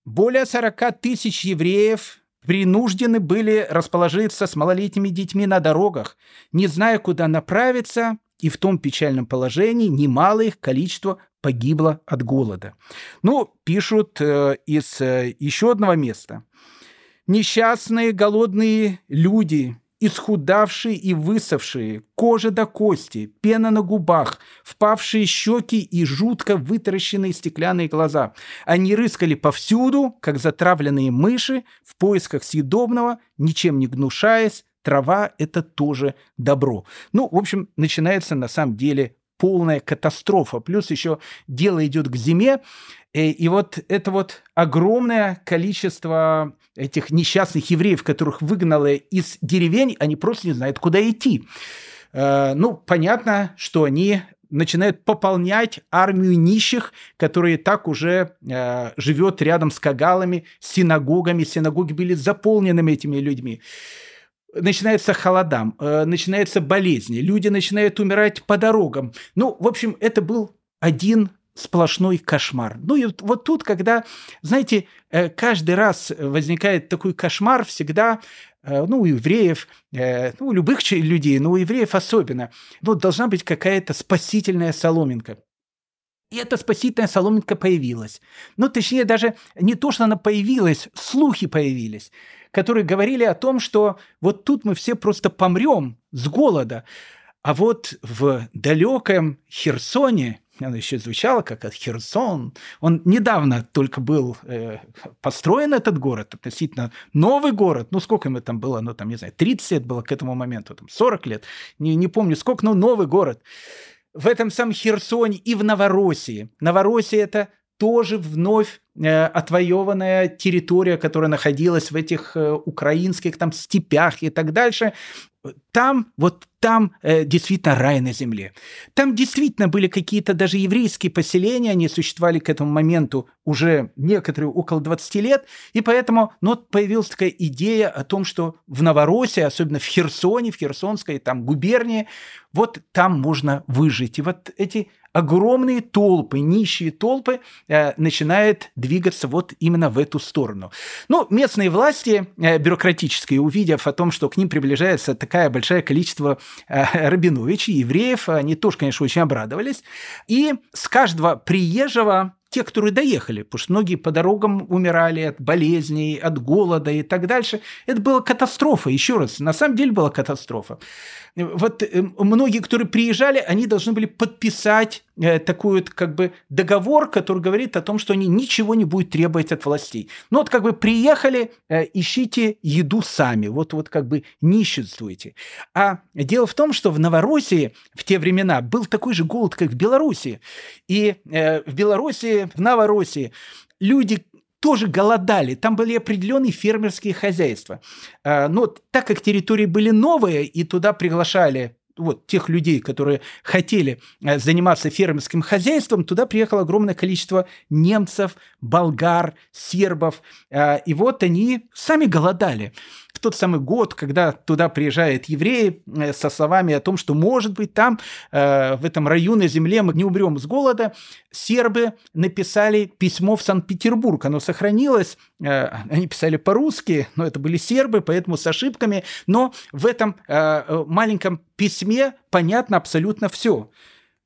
S1: Более 40 тысяч евреев принуждены были расположиться с малолетними детьми на дорогах, не зная, куда направиться, и в том печальном положении немало их количество погибло от голода. Ну, пишут э, из э, еще одного места. Несчастные голодные люди, исхудавшие и высохшие, кожа до кости, пена на губах, впавшие щеки и жутко вытаращенные стеклянные глаза. Они рыскали повсюду, как затравленные мыши, в поисках съедобного, ничем не гнушаясь, трава – это тоже добро. Ну, в общем, начинается на самом деле полная катастрофа. Плюс еще дело идет к зиме, и, э, и вот это вот огромное количество этих несчастных евреев, которых выгнало из деревень, они просто не знают, куда идти. Э, ну, понятно, что они начинают пополнять армию нищих, которые так уже э, живет рядом с кагалами, синагогами. Синагоги были заполнены этими людьми начинается холодам, э, начинаются болезни, люди начинают умирать по дорогам. Ну, в общем, это был один сплошной кошмар. Ну и вот тут, когда, знаете, э, каждый раз возникает такой кошмар, всегда, э, ну, у евреев, ну, у любых людей, но у евреев особенно, ну, должна быть какая-то спасительная соломинка. И эта спасительная соломинка появилась. Ну, точнее, даже не то, что она появилась, слухи появились которые говорили о том, что вот тут мы все просто помрем с голода. А вот в далеком Херсоне, оно еще звучало как от Херсон, он недавно только был э, построен этот город, относительно новый город, ну сколько ему там было, ну там, не знаю, 30 лет было к этому моменту, там 40 лет, не, не помню сколько, но новый город. В этом самом Херсоне и в Новороссии. Новороссия – это тоже вновь э, отвоеванная территория, которая находилась в этих э, украинских там степях и так дальше. Там, вот там э, действительно рай на земле. Там действительно были какие-то даже еврейские поселения, они существовали к этому моменту уже некоторые около 20 лет, и поэтому ну, появилась такая идея о том, что в Новороссии, особенно в Херсоне, в Херсонской там губернии, вот там можно выжить. И вот эти огромные толпы, нищие толпы э, начинают двигаться вот именно в эту сторону. Ну, местные власти э, бюрократические, увидев о том, что к ним приближается такое большое количество э, Рабиновичей, евреев, они тоже, конечно, очень обрадовались. И с каждого приезжего те, которые доехали, потому что многие по дорогам умирали от болезней, от голода и так дальше. Это была катастрофа, еще раз, на самом деле была катастрофа. Вот э, многие, которые приезжали, они должны были подписать э, вот как бы договор, который говорит о том, что они ничего не будут требовать от властей. Ну вот как бы приехали, э, ищите еду сами, вот, вот как бы нищенствуйте. А дело в том, что в Новороссии в те времена был такой же голод, как в Беларуси. И в Беларуси, в Новороссии люди тоже голодали. Там были определенные фермерские хозяйства. Но так как территории были новые, и туда приглашали вот тех людей, которые хотели э, заниматься фермерским хозяйством, туда приехало огромное количество немцев, болгар, сербов. А, и вот они сами голодали в тот самый год, когда туда приезжают евреи э, со словами о том, что, может быть, там, э, в этом районе земле мы не умрем с голода, сербы написали письмо в Санкт-Петербург. Оно сохранилось, э, они писали по-русски, но это были сербы, поэтому с ошибками, но в этом маленьком письме понятно абсолютно все.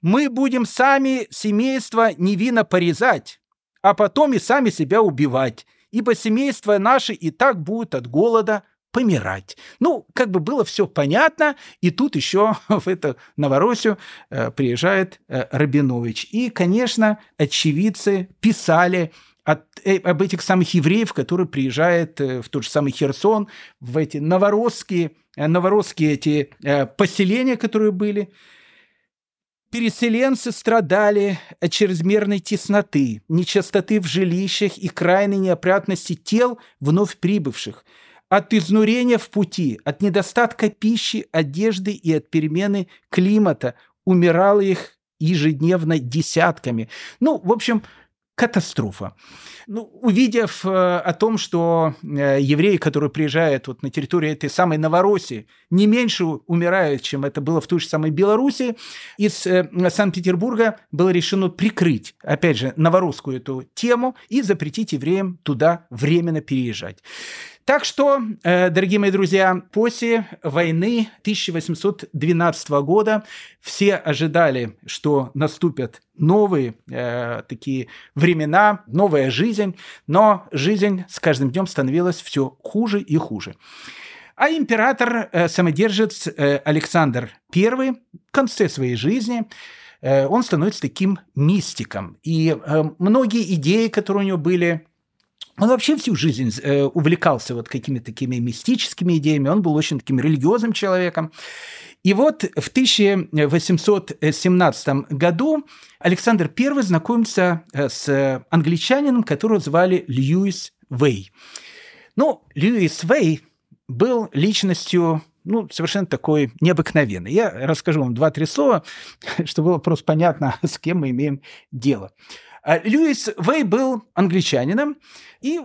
S1: Мы будем сами семейство невинно порезать, а потом и сами себя убивать, ибо семейство наше и так будет от голода помирать. Ну, как бы было все понятно, и тут еще <laughs> в эту Новороссию э, приезжает э, Рабинович. И, конечно, очевидцы писали от, э, об этих самых евреев, которые приезжают в тот же самый Херсон, в эти новоросские, новоросские эти поселения, которые были. Переселенцы страдали от чрезмерной тесноты, нечистоты в жилищах и крайней неопрятности тел вновь прибывших – от изнурения в пути, от недостатка пищи, одежды и от перемены климата. Умирало их ежедневно десятками. Ну, в общем, катастрофа. Ну, увидев э, о том, что э, евреи, которые приезжают вот на территорию этой самой Новороссии, не меньше умирают, чем это было в той же самой Беларуси, из э, Санкт-Петербурга было решено прикрыть, опять же, новорусскую эту тему и запретить евреям туда временно переезжать. Так что, э, дорогие мои друзья, после войны 1812 года все ожидали, что наступят новые э, такие времена, новая жизнь, но жизнь с каждым днем становилась все хуже и хуже. А император, э, самодержец э, Александр I в конце своей жизни э, он становится таким мистиком. И э, многие идеи, которые у него были, он вообще всю жизнь э, увлекался вот какими-то такими мистическими идеями, он был очень таким религиозным человеком. И вот в 1817 году Александр I знакомится э, с англичанином, которого звали Льюис Вей. Ну, Льюис Вей был личностью ну, совершенно такой необыкновенный. Я расскажу вам два-три слова, <laughs> чтобы было просто понятно, <laughs> с кем мы имеем дело. А Льюис Вей был англичанином, и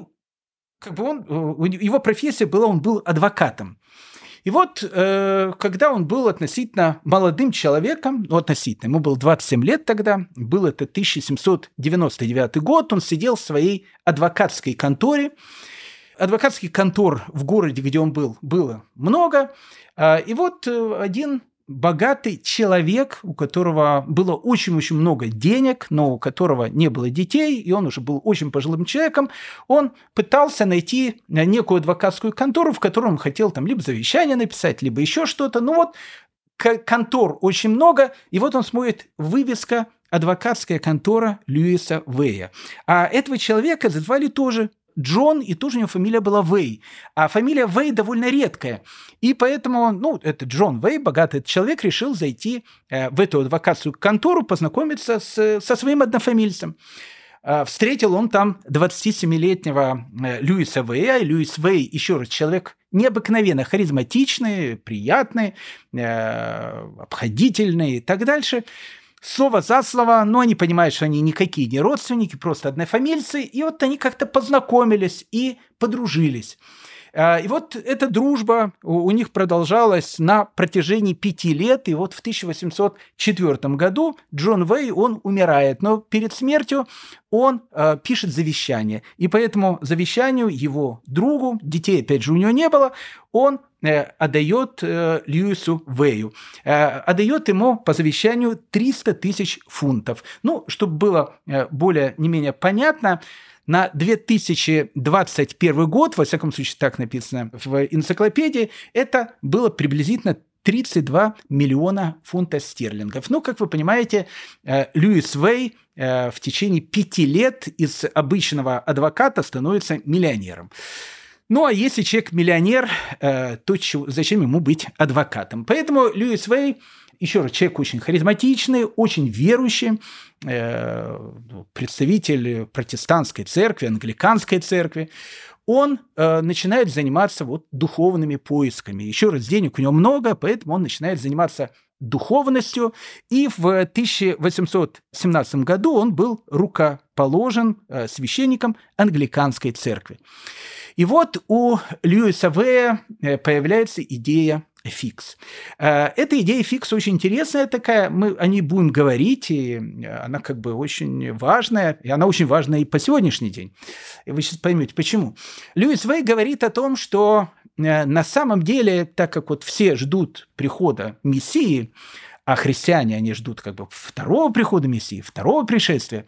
S1: как бы он, э, его профессия была, он был адвокатом. И вот, э, когда он был относительно молодым человеком, ну, относительно, ему было 27 лет тогда, был это 1799 год, он сидел в своей адвокатской конторе. Адвокатских контор в городе, где он был, было много. А, и вот э, один богатый человек, у которого было очень-очень много денег, но у которого не было детей, и он уже был очень пожилым человеком, он пытался найти некую адвокатскую контору, в которой он хотел там либо завещание написать, либо еще что-то. Ну вот, контор очень много, и вот он смотрит вывеска адвокатская контора Льюиса Вэя. А этого человека звали тоже Джон, и тоже у него фамилия была Вэй. А фамилия Вэй довольно редкая. И поэтому, ну, это Джон Вэй, богатый человек, решил зайти э, в эту адвокатскую контору, познакомиться с, со своим однофамильцем. Э, встретил он там 27-летнего э, Льюиса Вэя. Льюис Вэй, еще раз, человек необыкновенно харизматичный, приятный, обходительный и так дальше слово за слово, но они понимают, что они никакие не родственники, просто однофамильцы, и вот они как-то познакомились и подружились. А, и вот эта дружба у них продолжалась на протяжении пяти лет, и вот в 1804 году Джон Вэй, он умирает, но перед смертью он э, пишет завещание. И по этому завещанию его другу, детей опять же у него не было, он отдает э, Льюису Вэю. Э, отдает ему по завещанию 300 тысяч фунтов. Ну, чтобы было э, более не менее понятно, на 2021 год, во всяком случае так написано в энциклопедии, это было приблизительно 32 миллиона фунтов стерлингов. Ну, как вы понимаете, э, Льюис Вей э, в течение пяти лет из обычного адвоката становится миллионером. Ну, а если человек миллионер, э, то зачем ему быть адвокатом? Поэтому Льюис Вей еще раз, человек очень харизматичный, очень верующий, э, представитель протестантской церкви, англиканской церкви, он э, начинает заниматься вот духовными поисками. Еще раз, денег у него много, поэтому он начинает заниматься духовностью, и в 1817 году он был рукоположен священником англиканской церкви. И вот у Льюиса Вэя э, появляется идея фикс. Э, эта идея фикс очень интересная такая, мы о ней будем говорить, и она как бы очень важная, и она очень важная и по сегодняшний день. И вы сейчас поймете, почему. Льюис Вей говорит о том, что э, на самом деле, так как вот все ждут прихода Мессии, а христиане, они ждут как бы второго прихода Мессии, второго пришествия,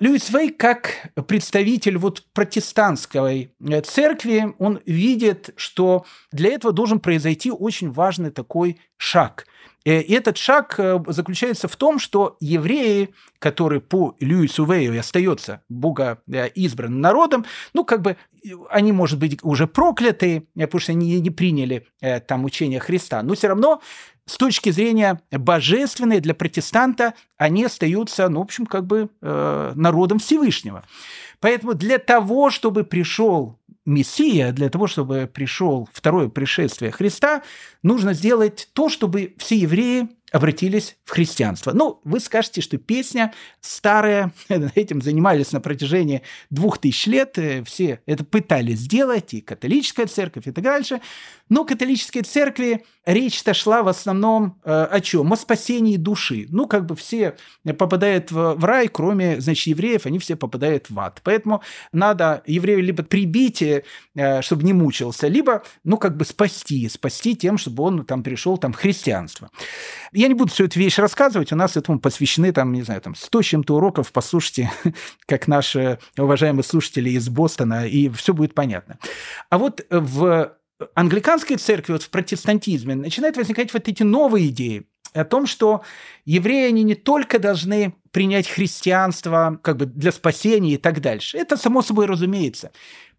S1: Льюис Вей, как представитель вот протестантской э, церкви, он видит, что для этого должен произойти очень важный такой шаг. Э, и этот шаг э, заключается в том, что евреи, которые по Льюису Вею остаются Бога избранным народом, ну, как бы они, может быть, уже прокляты, потому что они не приняли там учение Христа, но все равно с точки зрения божественной для протестанта они остаются, ну, в общем, как бы э, народом Всевышнего. Поэтому для того, чтобы пришел Мессия, для того, чтобы пришел второе пришествие Христа, нужно сделать то, чтобы все евреи обратились в христианство. Ну, вы скажете, что песня старая, <laughs> этим занимались на протяжении двух тысяч лет, э, все это пытались сделать, и католическая церковь, и так дальше. Но католической церкви речь-то шла в основном э, о чем? О спасении души. Ну, как бы все попадают в, в рай, кроме, значит, евреев, они все попадают в ад. Поэтому надо еврею либо прибить, э, чтобы не мучился, либо, ну, как бы спасти, спасти тем, чтобы он там пришел там в христианство. Я не буду всю эту вещь рассказывать, у нас этому посвящены, там, не знаю, там, сто чем-то уроков, послушайте, <laughs> как наши уважаемые слушатели из Бостона, и все будет понятно. А вот в англиканской церкви, вот в протестантизме, начинают возникать вот эти новые идеи о том, что евреи, они не только должны принять христианство как бы для спасения и так дальше. Это само собой разумеется.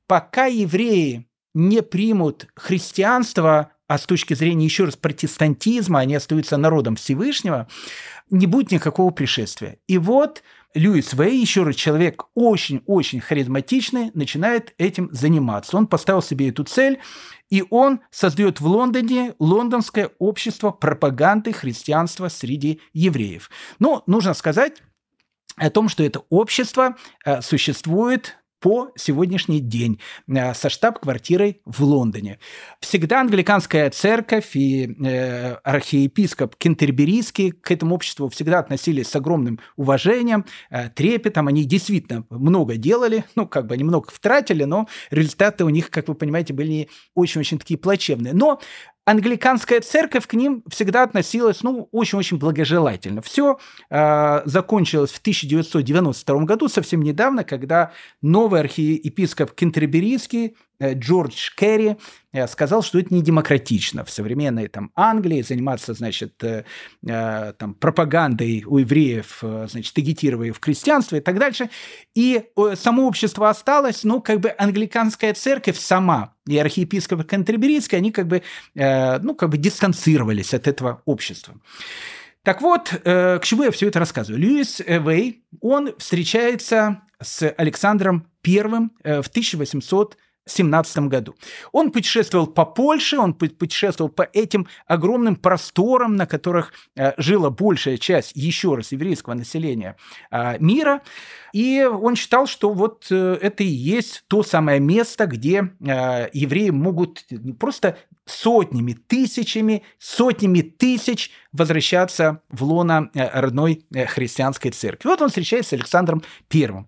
S1: Пока евреи не примут христианство, а с точки зрения, еще раз, протестантизма, они остаются народом Всевышнего, не будет никакого пришествия. И вот Льюис Вей, еще раз человек очень-очень харизматичный, начинает этим заниматься. Он поставил себе эту цель, и он создает в Лондоне лондонское общество пропаганды христианства среди евреев. Но нужно сказать о том, что это общество э, существует по сегодняшний день э, со штаб-квартирой в Лондоне. Всегда англиканская церковь и э, архиепископ Кентерберийский к этому обществу всегда относились с огромным уважением, э, трепетом. Они действительно много делали, ну, как бы они много втратили, но результаты у них, как вы понимаете, были очень-очень такие плачевные. Но англиканская церковь к ним всегда относилась, ну, очень-очень благожелательно. Все э, закончилось в 1992 году, совсем недавно, когда новый архиепископ Кентерберийский Джордж Керри э, сказал, что это не демократично в современной там, Англии заниматься, значит, э, там, пропагандой у евреев, значит, агитируя в крестьянство и так дальше. И само общество осталось, ну, как бы англиканская церковь сама и архиепископ Кантерберийский, они как бы, ну, как бы дистанцировались от этого общества. Так вот, к чему я все это рассказываю? Льюис Вей, он встречается с Александром I в 1800 17 году. Он путешествовал по Польше, он путешествовал по этим огромным просторам, на которых э, жила большая часть, еще раз, еврейского населения э, мира. И он считал, что вот э, это и есть то самое место, где евреи могут просто сотнями, тысячами, сотнями тысяч возвращаться в лоно родной христианской церкви. Вот он встречается с Александром Первым.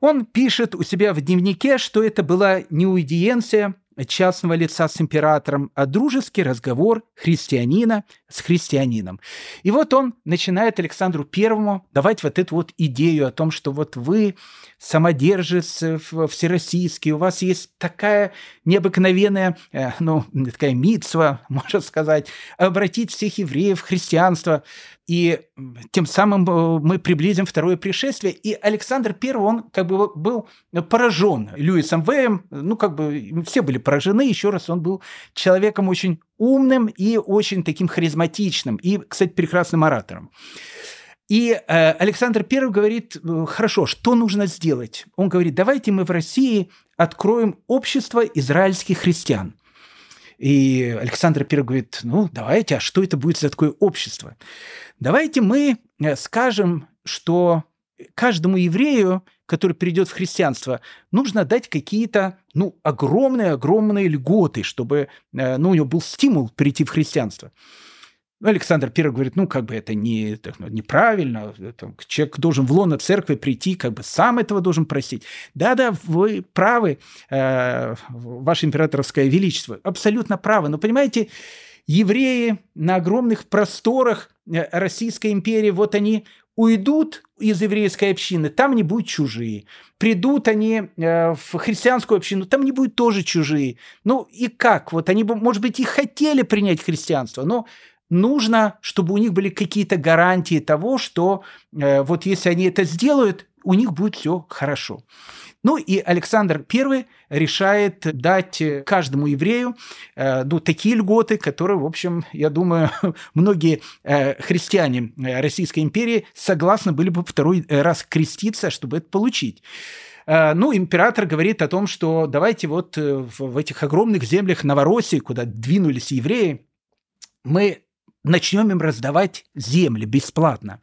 S1: Он пишет у себя в дневнике, что это была не аудиенция частного лица с императором, а дружеский разговор христианина с христианином. И вот он начинает Александру Первому давать вот эту вот идею о том, что вот вы самодержец всероссийский, у вас есть такая необыкновенная, э, ну, такая митцва, <laughs> можно сказать, обратить всех евреев в христианство и тем самым э, мы приблизим второе пришествие. И Александр I, он как бы был поражен Льюисом Вэем, ну как бы все были поражены, еще раз, он был человеком очень умным и очень таким харизматичным, и, кстати, прекрасным оратором. И э, Александр I говорит, э, хорошо, что нужно сделать? Он говорит, давайте мы в России откроем общество израильских христиан. И Александр I говорит, ну, давайте, а что это будет за такое общество? Давайте мы э, скажем, что каждому еврею, который придет в христианство, нужно дать какие-то, ну, огромные-огромные льготы, чтобы, э, ну, у него был стимул перейти в христианство. Александр I говорит, ну, как бы это не, ну, неправильно, это, человек должен в лоно церкви прийти, как бы сам этого должен просить. Да-да, вы правы, э, ваше императорское величество, абсолютно правы. Но, понимаете, евреи на огромных просторах э, Российской империи, вот они уйдут из еврейской общины, там не будут чужие. Придут они э, в христианскую общину, там не будет тоже чужие. Ну и как? Вот они, может быть, и хотели принять христианство, но нужно, чтобы у них были какие-то гарантии того, что э, вот если они это сделают, у них будет все хорошо. Ну и Александр I решает дать каждому еврею э, ну, такие льготы, которые, в общем, я думаю, <laughs> многие э, христиане э, Российской империи согласны были бы второй раз креститься, чтобы это получить. Э, ну, император говорит о том, что давайте вот в этих огромных землях Новороссии, куда двинулись евреи, мы начнем им раздавать земли бесплатно.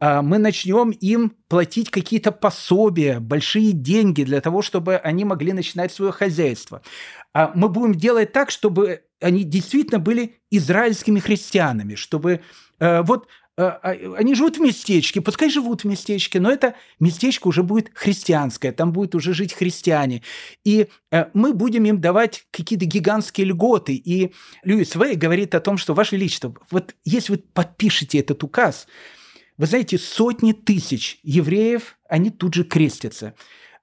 S1: А, мы начнем им платить какие-то пособия, большие деньги для того, чтобы они могли начинать свое хозяйство. А мы будем делать так, чтобы они действительно были израильскими христианами, чтобы э, вот э, а, они живут в местечке, пускай живут в местечке, но это местечко уже будет христианское, там будет уже жить христиане. И э, мы будем им давать какие-то гигантские льготы. И Льюис Вей говорит о том, что, Ваше Величество, вот если вы подпишете этот указ, вы знаете, сотни тысяч евреев, они тут же крестятся.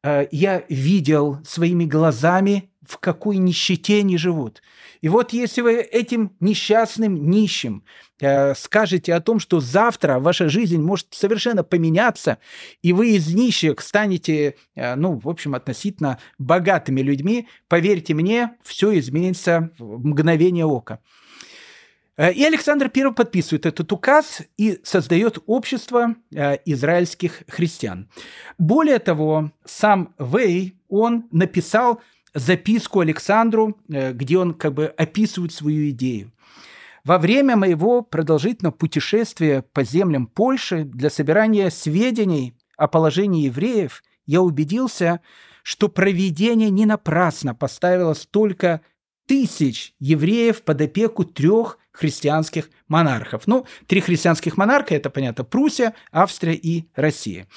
S1: Э, я видел своими глазами, в какой нищете они живут. И вот если вы этим несчастным нищим э, скажете о том, что завтра ваша жизнь может совершенно поменяться, и вы из нищих станете, э, ну, в общем, относительно богатыми людьми, поверьте мне, все изменится в мгновение ока. Э, и Александр I подписывает этот указ и создает общество э, израильских христиан. Более того, сам Вей, он написал записку Александру, э, где он как бы описывает свою идею. Во время моего продолжительного путешествия по землям Польши для собирания сведений о положении евреев я убедился, что проведение не напрасно поставило столько тысяч евреев под опеку трех христианских монархов. Ну, три христианских монарха – это, понятно, Пруссия, Австрия и Россия.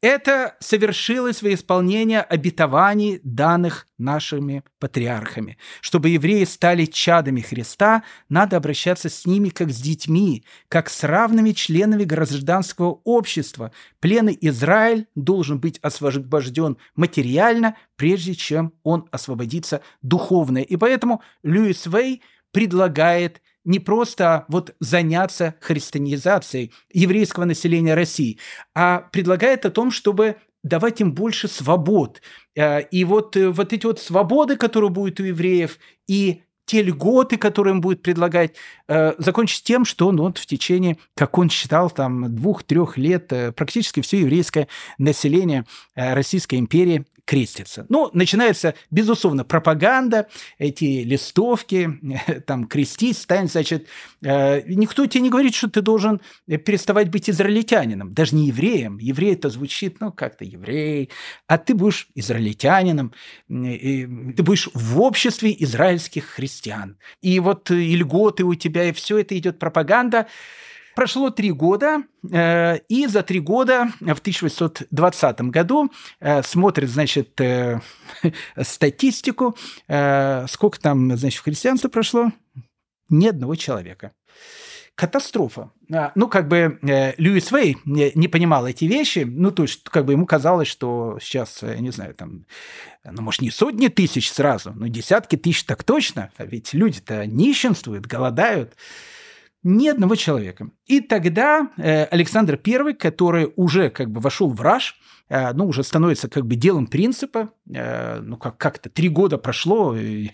S1: Это совершилось во исполнение обетований, данных нашими патриархами. Чтобы евреи стали чадами Христа, надо обращаться с ними как с детьми, как с равными членами гражданского общества. Пленный Израиль должен быть освобожден материально, прежде чем он освободится духовно. И поэтому Льюис Вей предлагает не просто вот заняться христианизацией еврейского населения России, а предлагает о том, чтобы давать им больше свобод. Э, и вот, э, вот эти вот свободы, которые будут у евреев, и те льготы, которые им будет предлагать, э, закончить тем, что он вот в течение, как он считал, там двух-трех лет практически все еврейское население Российской империи крестится. Ну, начинается, безусловно, пропаганда, эти листовки, <laughs> там, крестись, стань, значит, э, никто тебе не говорит, что ты должен переставать быть израильтянином, даже не евреем. Еврей это звучит, ну, как-то еврей, а ты будешь израильтянином, ты будешь в обществе израильских христиан. И вот и льготы у тебя, и все это идет пропаганда. Прошло три года, э, и за три года, в 1820 году, э, смотрит, значит, э, <laughs> статистику, сколько там, значит, в прошло? Ни одного человека. Катастрофа. А, ну, как бы Льюис Вей не понимал эти вещи, ну, то есть, как бы ему казалось, что сейчас, не знаю, там, ну, может, не сотни тысяч сразу, но десятки тысяч так точно, а ведь люди-то нищенствуют, голодают. Ни одного человека. И тогда э, Александр I, который уже как бы вошел в раж, ну, уже становится как бы делом принципа, э, ну, как- как-то три года прошло, э,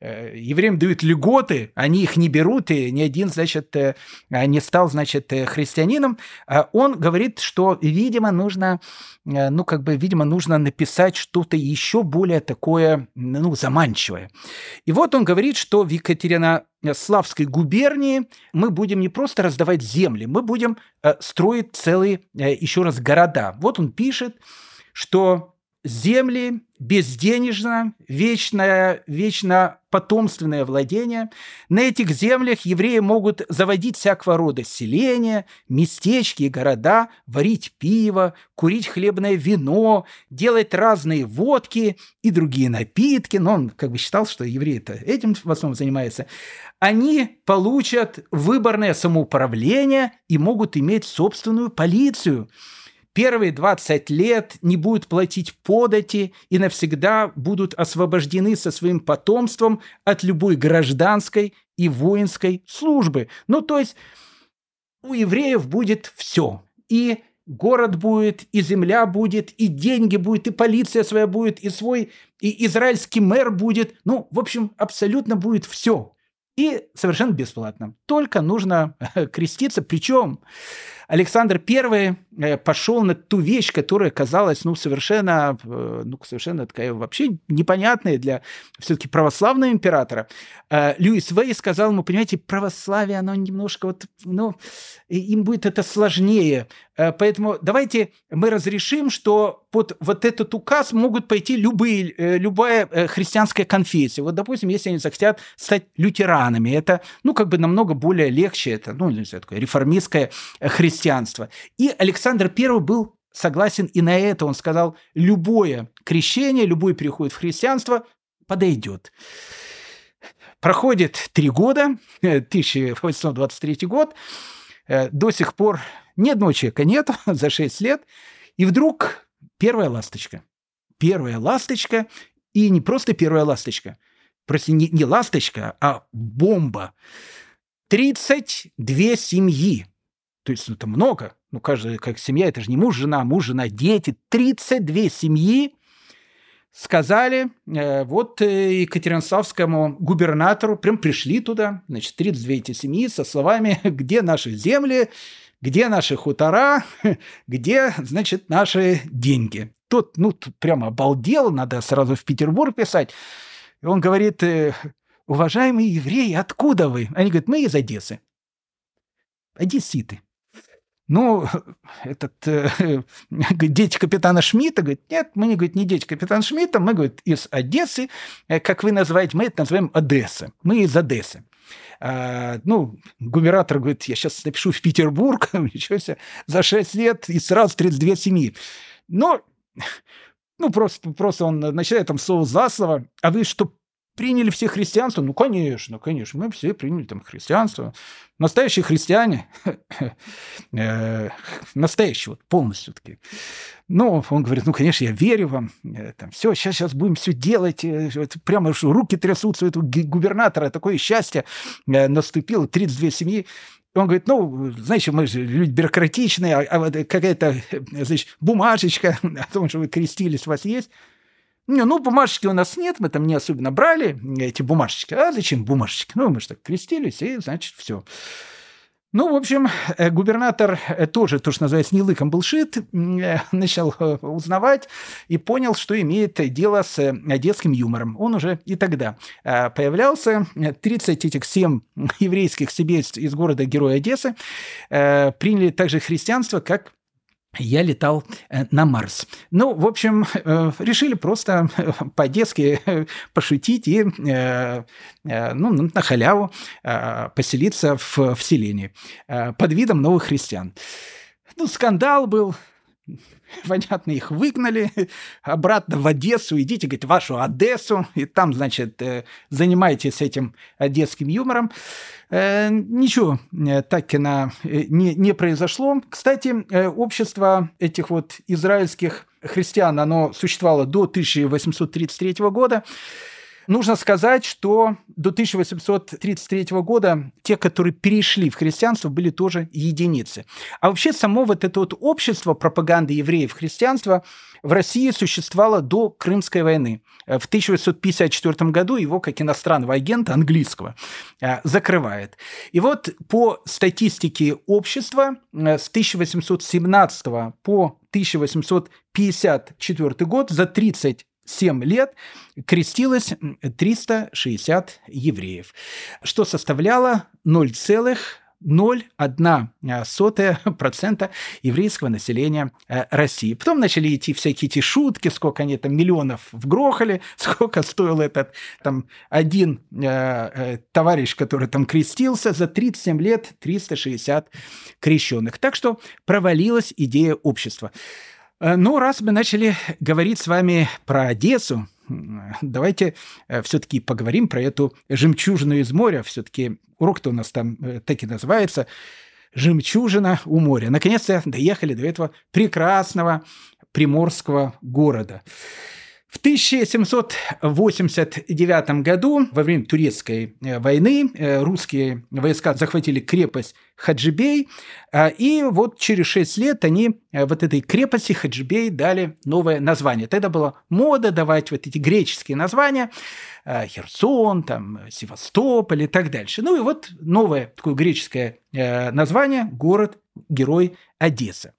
S1: э, евреям дают льготы, они их не берут, и ни один, значит, э, не стал, значит, э, христианином, э, он говорит, что, видимо, нужно, э, ну, как бы, видимо, нужно написать что-то еще более такое, ну, заманчивое. И вот он говорит, что в Екатерина Славской губернии мы будем не просто раздавать земли, мы будем э, строить целые, э, еще раз, города. Вот он пишет, что земли безденежно, вечное, вечно потомственное владение. На этих землях евреи могут заводить всякого рода селения, местечки и города, варить пиво, курить хлебное вино, делать разные водки и другие напитки. Но он как бы считал, что евреи-то этим в основном занимаются. Они получат выборное самоуправление и могут иметь собственную полицию – первые 20 лет не будут платить подати и навсегда будут освобождены со своим потомством от любой гражданской и воинской службы. Ну, то есть у евреев будет все. И город будет, и земля будет, и деньги будет, и полиция своя будет, и свой, и израильский мэр будет. Ну, в общем, абсолютно будет все. И совершенно бесплатно. Только нужно креститься. Причем Александр I э, пошел на ту вещь, которая казалась ну, совершенно, э, ну, совершенно такая вообще непонятная для все-таки православного императора. Э, Льюис Вей сказал ему, понимаете, православие, оно немножко вот, ну, им будет это сложнее. Поэтому давайте мы разрешим, что под вот этот указ могут пойти любые, любая христианская конфессия. Вот, допустим, если они захотят стать лютеранами, это, ну, как бы намного более легче, это, ну, не знаю, такое реформистское христианство. И Александр I был согласен и на это. Он сказал, любое крещение, любой переход в христианство подойдет. Проходит три года, 1823 год, э, до сих пор ни одного человека нет <laughs> за шесть лет, и вдруг первая ласточка. Первая ласточка, и не просто первая ласточка, просто не, не ласточка, а бомба. 32 семьи то есть ну, это много. Ну, каждая как семья, это же не муж, жена, муж, жена, дети. 32 семьи сказали, э, вот э, Екатеринославскому губернатору, прям пришли туда, значит, 32 эти семьи со словами, <laughs> где наши земли, где наши хутора, <laughs> где, значит, наши деньги. Тот, ну, тут прямо обалдел, надо сразу в Петербург писать. И он говорит, э, уважаемые евреи, откуда вы? Они говорят, мы из Одессы. Одесситы. Ну, <laughs> этот, э, <laughs> дети капитана Шмидта, говорит, нет, мы не, говорит, не дети капитана Шмидта, мы, говорит, из Одессы, э, как вы называете, мы это называем Одесса, мы из Одессы. А, ну, губернатор говорит, я сейчас напишу в Петербург, <laughs> ничего себе, за 6 лет и сразу 32 семьи. Но ну, просто, просто он начинает там слово за слово, а вы что, приняли все христианство? Ну, конечно, конечно, мы все приняли там христианство. Настоящие христиане, <laughs> э, настоящие, вот полностью таки. Ну, он говорит, ну, конечно, я верю вам, э, там, все, сейчас, сейчас будем все делать, э, прямо руки трясутся у этого губернатора, такое счастье наступило, 32 семьи. Он говорит, ну, знаете, мы же люди бюрократичные, а, а вот какая-то, значит, бумажечка о том, что вы крестились, у вас есть. Не, ну, бумажечки у нас нет, мы там не особенно брали эти бумажечки. А зачем бумажечки? Ну, мы же так крестились, и, значит, все. Ну, в общем, э, губернатор э, тоже, то, что называется, не лыком был шит, э, <laughs> начал узнавать и понял, что имеет дело с детским юмором. Он уже и тогда появлялся. 30 этих 7 <laughs> еврейских семейств из города Героя Одессы приняли также христианство как я летал э, на Марс. Ну, в общем, э, решили просто э, по-детски пошутить и ну, на халяву поселиться в, в селении под видом новых христиан. Ну, скандал был, <laughs> понятно, их выгнали обратно в Одессу, идите, говорит, вашу Одессу, и там, значит, э, занимайтесь этим одесским юмором. Э, ничего э, так не, не произошло. Кстати, общество этих вот израильских христиан, оно существовало до 1833 года. Нужно сказать, что до 1833 года те, которые перешли в христианство, были тоже единицы. А вообще само вот это вот общество пропаганды евреев христианства в России существовало до Крымской войны. В 1854 году его, как иностранного агента английского, э, закрывает. И вот по статистике общества э, с 1817 по 1854 год за 30 7 лет крестилось 360 евреев, что составляло 0,01% еврейского населения э, России. Потом начали идти всякие эти шутки, сколько они там миллионов вгрохали, <laughs> сколько стоил этот там один э, э, товарищ, который там крестился, за 37 лет 360 крещенных. Так что провалилась идея общества. Э, ну, раз мы начали говорить с вами про Одессу, давайте э, все-таки поговорим про эту жемчужину из моря. Все-таки урок-то у нас там э, так и называется «Жемчужина у моря». Наконец-то доехали до этого прекрасного приморского города. В 1789 году, во время Турецкой э, войны, э, русские войска захватили крепость Хаджибей, э, и вот через 6 лет они вот этой крепости Хаджибей дали новое название. Тогда была мода давать вот эти греческие названия. Э, Херсон, там, Севастополь и так дальше. Ну и вот новое такое греческое э, название – город-герой Одесса.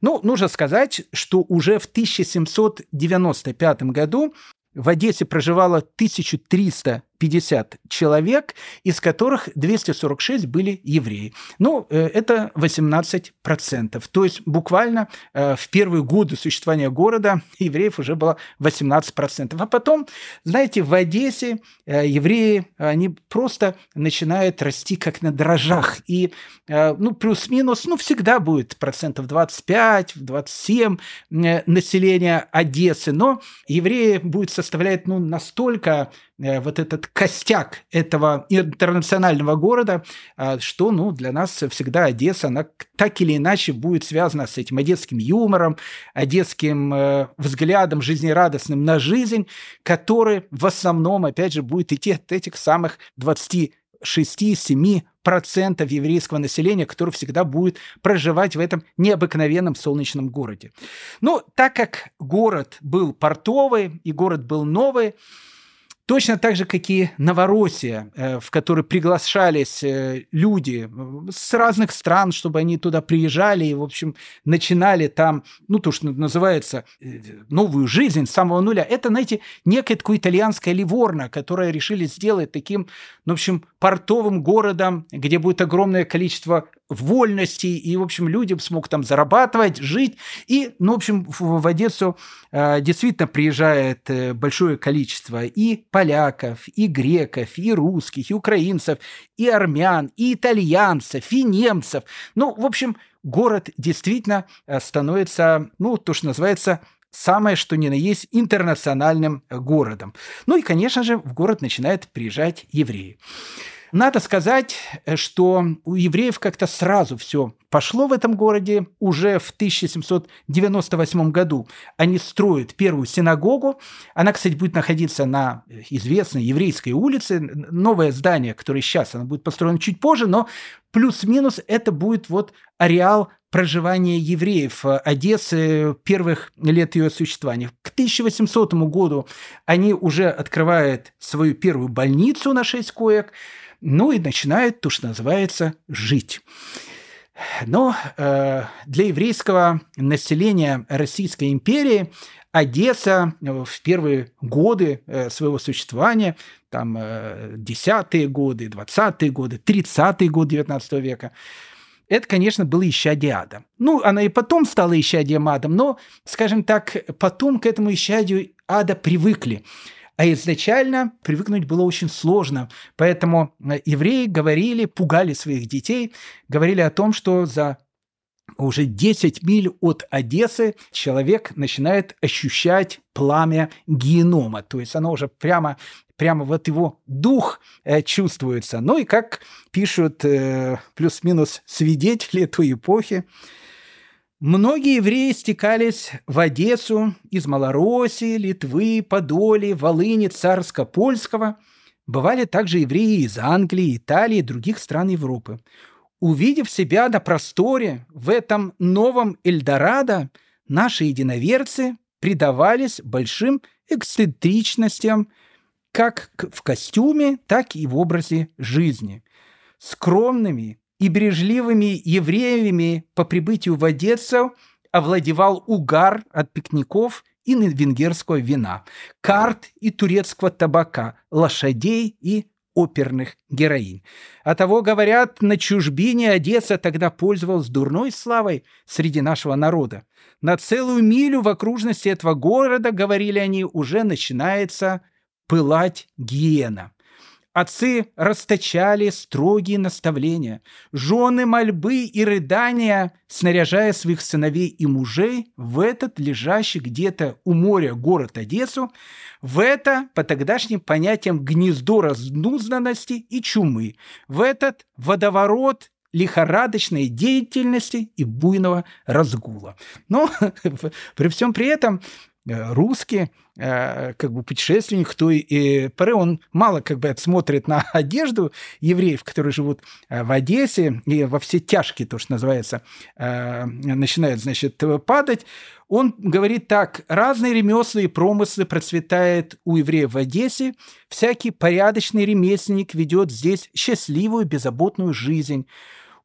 S1: Ну, нужно сказать, что уже в 1795 году в Одессе проживало 1300 50 человек, из которых 246 были евреи. Ну, э, это 18%. То есть буквально э, в первые годы существования города евреев уже было 18%. А потом, знаете, в Одессе э, евреи, они просто начинают расти как на дрожжах. И, ну, плюс-минус, ну, всегда будет процентов 25, 27 населения Одессы, но евреи будет составлять, ну, настолько вот этот костяк этого интернационального города, а, что ну, для нас всегда Одесса, она так или иначе будет связана с этим одесским юмором, одесским э, взглядом жизнерадостным на жизнь, который в основном, опять же, будет идти от этих самых 26-7 процентов еврейского населения, которое всегда будет проживать в этом необыкновенном солнечном городе. Но так как город был портовый и город был новый, Точно так же, как и Новороссия, э, в которой приглашались э, люди э, с разных стран, чтобы они туда приезжали и, в общем, начинали там, ну, то, что называется, новую жизнь с самого нуля. Это, знаете, некое такое итальянское Ливорно, которое решили сделать таким, ну, в общем, портовым городом, где будет огромное количество вольности, и, в общем, люди смогут там зарабатывать, жить. И, ну, в общем, в, в Одессу э, действительно приезжает э, большое количество и поляков, и греков, и русских, и украинцев, и армян, и итальянцев, и немцев. Ну, в общем, город действительно э, становится, ну, то, что называется, самое что ни на есть интернациональным городом. Ну и, конечно же, в город начинают приезжать евреи. Надо сказать, э, что у евреев как-то сразу все пошло в этом городе. Уже в 1798 году они строят первую синагогу. Она, кстати, будет находиться на известной еврейской улице. Новое здание, которое сейчас, оно будет построено чуть позже, но плюс-минус это будет вот ареал проживания евреев Одессы первых лет ее существования. К 1800 году они уже открывают свою первую больницу на 6 коек – ну и начинает, то, что называется, жить. Но э, для еврейского населения Российской империи Одесса э, в первые годы э, своего существования, там э, десятые годы, двадцатые годы, тридцатые годы XIX века, это, конечно, было исчадие ада. Ну, она и потом стала исчадием адом, но, скажем так, потом к этому исчадию ада привыкли. А изначально привыкнуть было очень сложно. Поэтому э, евреи говорили, пугали своих детей, говорили о том, что за уже 10 миль от Одессы человек начинает ощущать пламя генома. То есть оно уже прямо, прямо вот его дух э, чувствуется. Ну и как пишут э, плюс-минус свидетели той эпохи, Многие евреи стекались в Одессу из Малороссии, Литвы, Подоли, Волыни, Царско-Польского. Бывали также евреи из Англии, Италии и других стран Европы. Увидев себя на просторе в этом новом Эльдорадо, наши единоверцы предавались большим эксцентричностям как в костюме, так и в образе жизни. Скромными, и бережливыми евреями по прибытию в Одессу овладевал угар от пикников и венгерского вина, карт и турецкого табака, лошадей и оперных героинь. А того, говорят, на чужбине Одесса тогда пользовалась дурной славой среди нашего народа. На целую милю в окружности этого города, говорили они, уже начинается пылать гиена. Отцы расточали строгие наставления, жены мольбы и рыдания, снаряжая своих сыновей и мужей в этот лежащий где-то у моря город Одессу, в это, по тогдашним понятиям, гнездо разнузданности и чумы, в этот водоворот лихорадочной деятельности и буйного разгула. Но <laughs> при всем при этом русский, э, как бы путешественник той поры, он мало как бы смотрит на <laughs> одежду евреев, которые живут в Одессе, и во все тяжкие, то, что называется, начинает, значит, падать. Он говорит так, разные ремесла и промыслы процветают у евреев в Одессе, всякий порядочный ремесленник ведет здесь счастливую, беззаботную жизнь.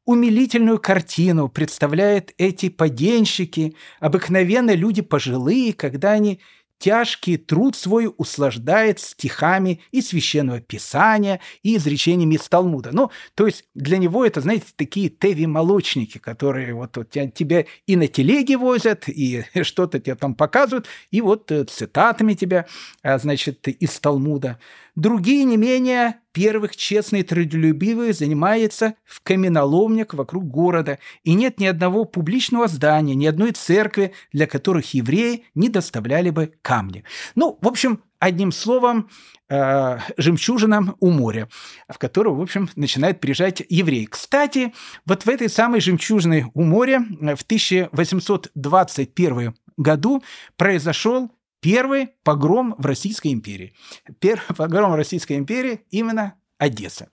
S1: Умилительную картину представляют эти поденщики, обыкновенно люди пожилые, когда они тяжкий труд свой услаждает стихами и священного писания, и изречениями из Талмуда. Ну, то есть для него это, знаете, такие теви-молочники, которые вот, вот тебя и на телеге возят, и <laughs> что-то тебе там показывают, и вот э, цитатами тебя, а, значит, из Талмуда. Другие не менее первых честные трудолюбивые занимаются в каменоломнях вокруг города, и нет ни одного публичного здания, ни одной церкви, для которых евреи не доставляли бы камни. Ну, в общем, одним словом, э, жемчужина у моря, в которую, в общем, начинает приезжать еврей. Кстати, вот в этой самой жемчужиной у моря в 1821 году произошел Первый погром в Российской империи. Первый <laughs> погром в Российской империи именно Одесса.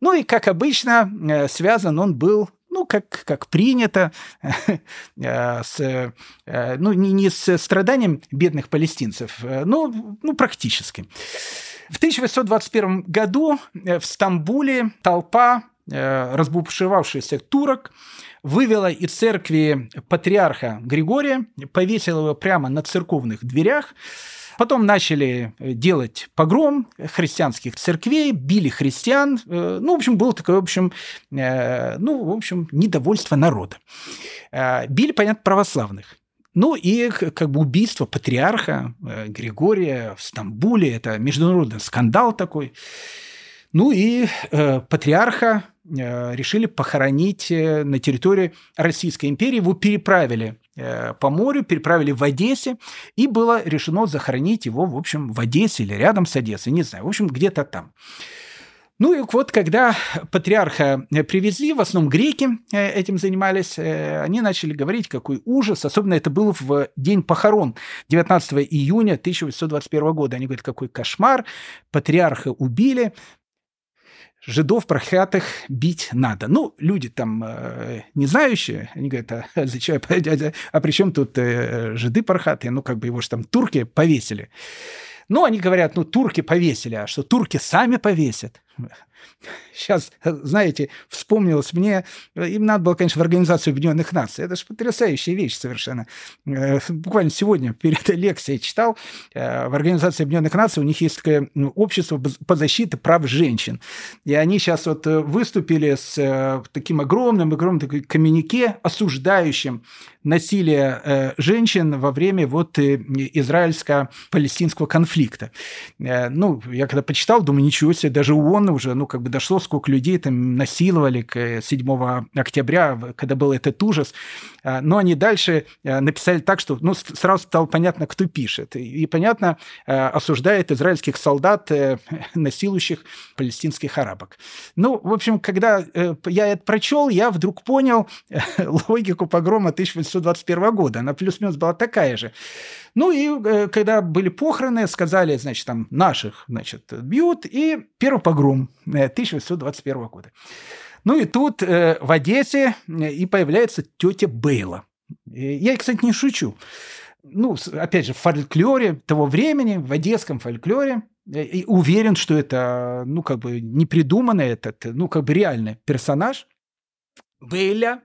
S1: Ну и, как обычно, э, связан он был ну, как, как принято, <laughs> э, с, э, ну, не, не с страданием бедных палестинцев, но ну, практически. В 1821 году в Стамбуле толпа разбушевавшихся турок вывела из церкви патриарха Григория, повесила его прямо на церковных дверях, Потом начали делать погром христианских церквей, били христиан. Э, ну, в общем, было такое, в общем, э, ну, в общем, недовольство народа. Э, били, понятно, православных. Ну и как бы убийство патриарха Григория в Стамбуле, это международный скандал такой. Ну и э, патриарха э, решили похоронить э, на территории Российской империи. Его переправили э, по морю, переправили в Одессе, и было решено захоронить его, в общем, в Одессе или рядом с Одессой, не знаю, в общем, где-то там. Ну и вот, когда патриарха привезли, в основном греки э, этим занимались, э, они начали говорить, какой ужас. Особенно это было в день похорон 19 июня 1821 года. Они говорят, какой кошмар, патриарха убили жидов проклятых бить надо. Ну, люди там э, не знающие, они говорят, а, зачем, <laughs> а, а при чем тут э, жиды пархатые? Ну, как бы его же там турки повесили. Ну, они говорят, ну, турки повесили, а что турки сами повесят? <laughs> Сейчас, знаете, вспомнилось мне, им надо было, конечно, в Организацию Объединенных Наций. Это же потрясающая вещь совершенно. Э, буквально сегодня <laughs> перед лекцией читал, э, в Организации Объединенных Наций у них есть такое ну, общество по защите прав женщин. И они сейчас вот э, выступили с таким огромным, огромным таким коммюнике, осуждающим насилие женщин во время вот израильско-палестинского конфликта. Ну, я когда почитал, думаю, ничего себе, даже ООН уже, ну, как бы дошло, сколько людей там насиловали к 7 октября, когда был этот ужас. А, но они дальше а, написали так, что ну, сразу стало понятно, кто пишет. И, понятно, а, осуждает израильских солдат, э, <laughs> насилующих палестинских арабок. Ну, в общем, когда э, я это прочел, я вдруг понял э, <laughs> логику погрома 1821 года. Она плюс-минус была такая же. Ну и когда были похороны, сказали, значит, там наших, значит, бьют, и первый погром 1821 года. Ну и тут э, в Одессе э, и появляется тетя Бейла. Я, кстати, не шучу. Ну, опять же, в фольклоре того времени, в одесском фольклоре, э, и уверен, что это, ну, как бы не придуманный этот, ну, как бы реальный персонаж. Бейля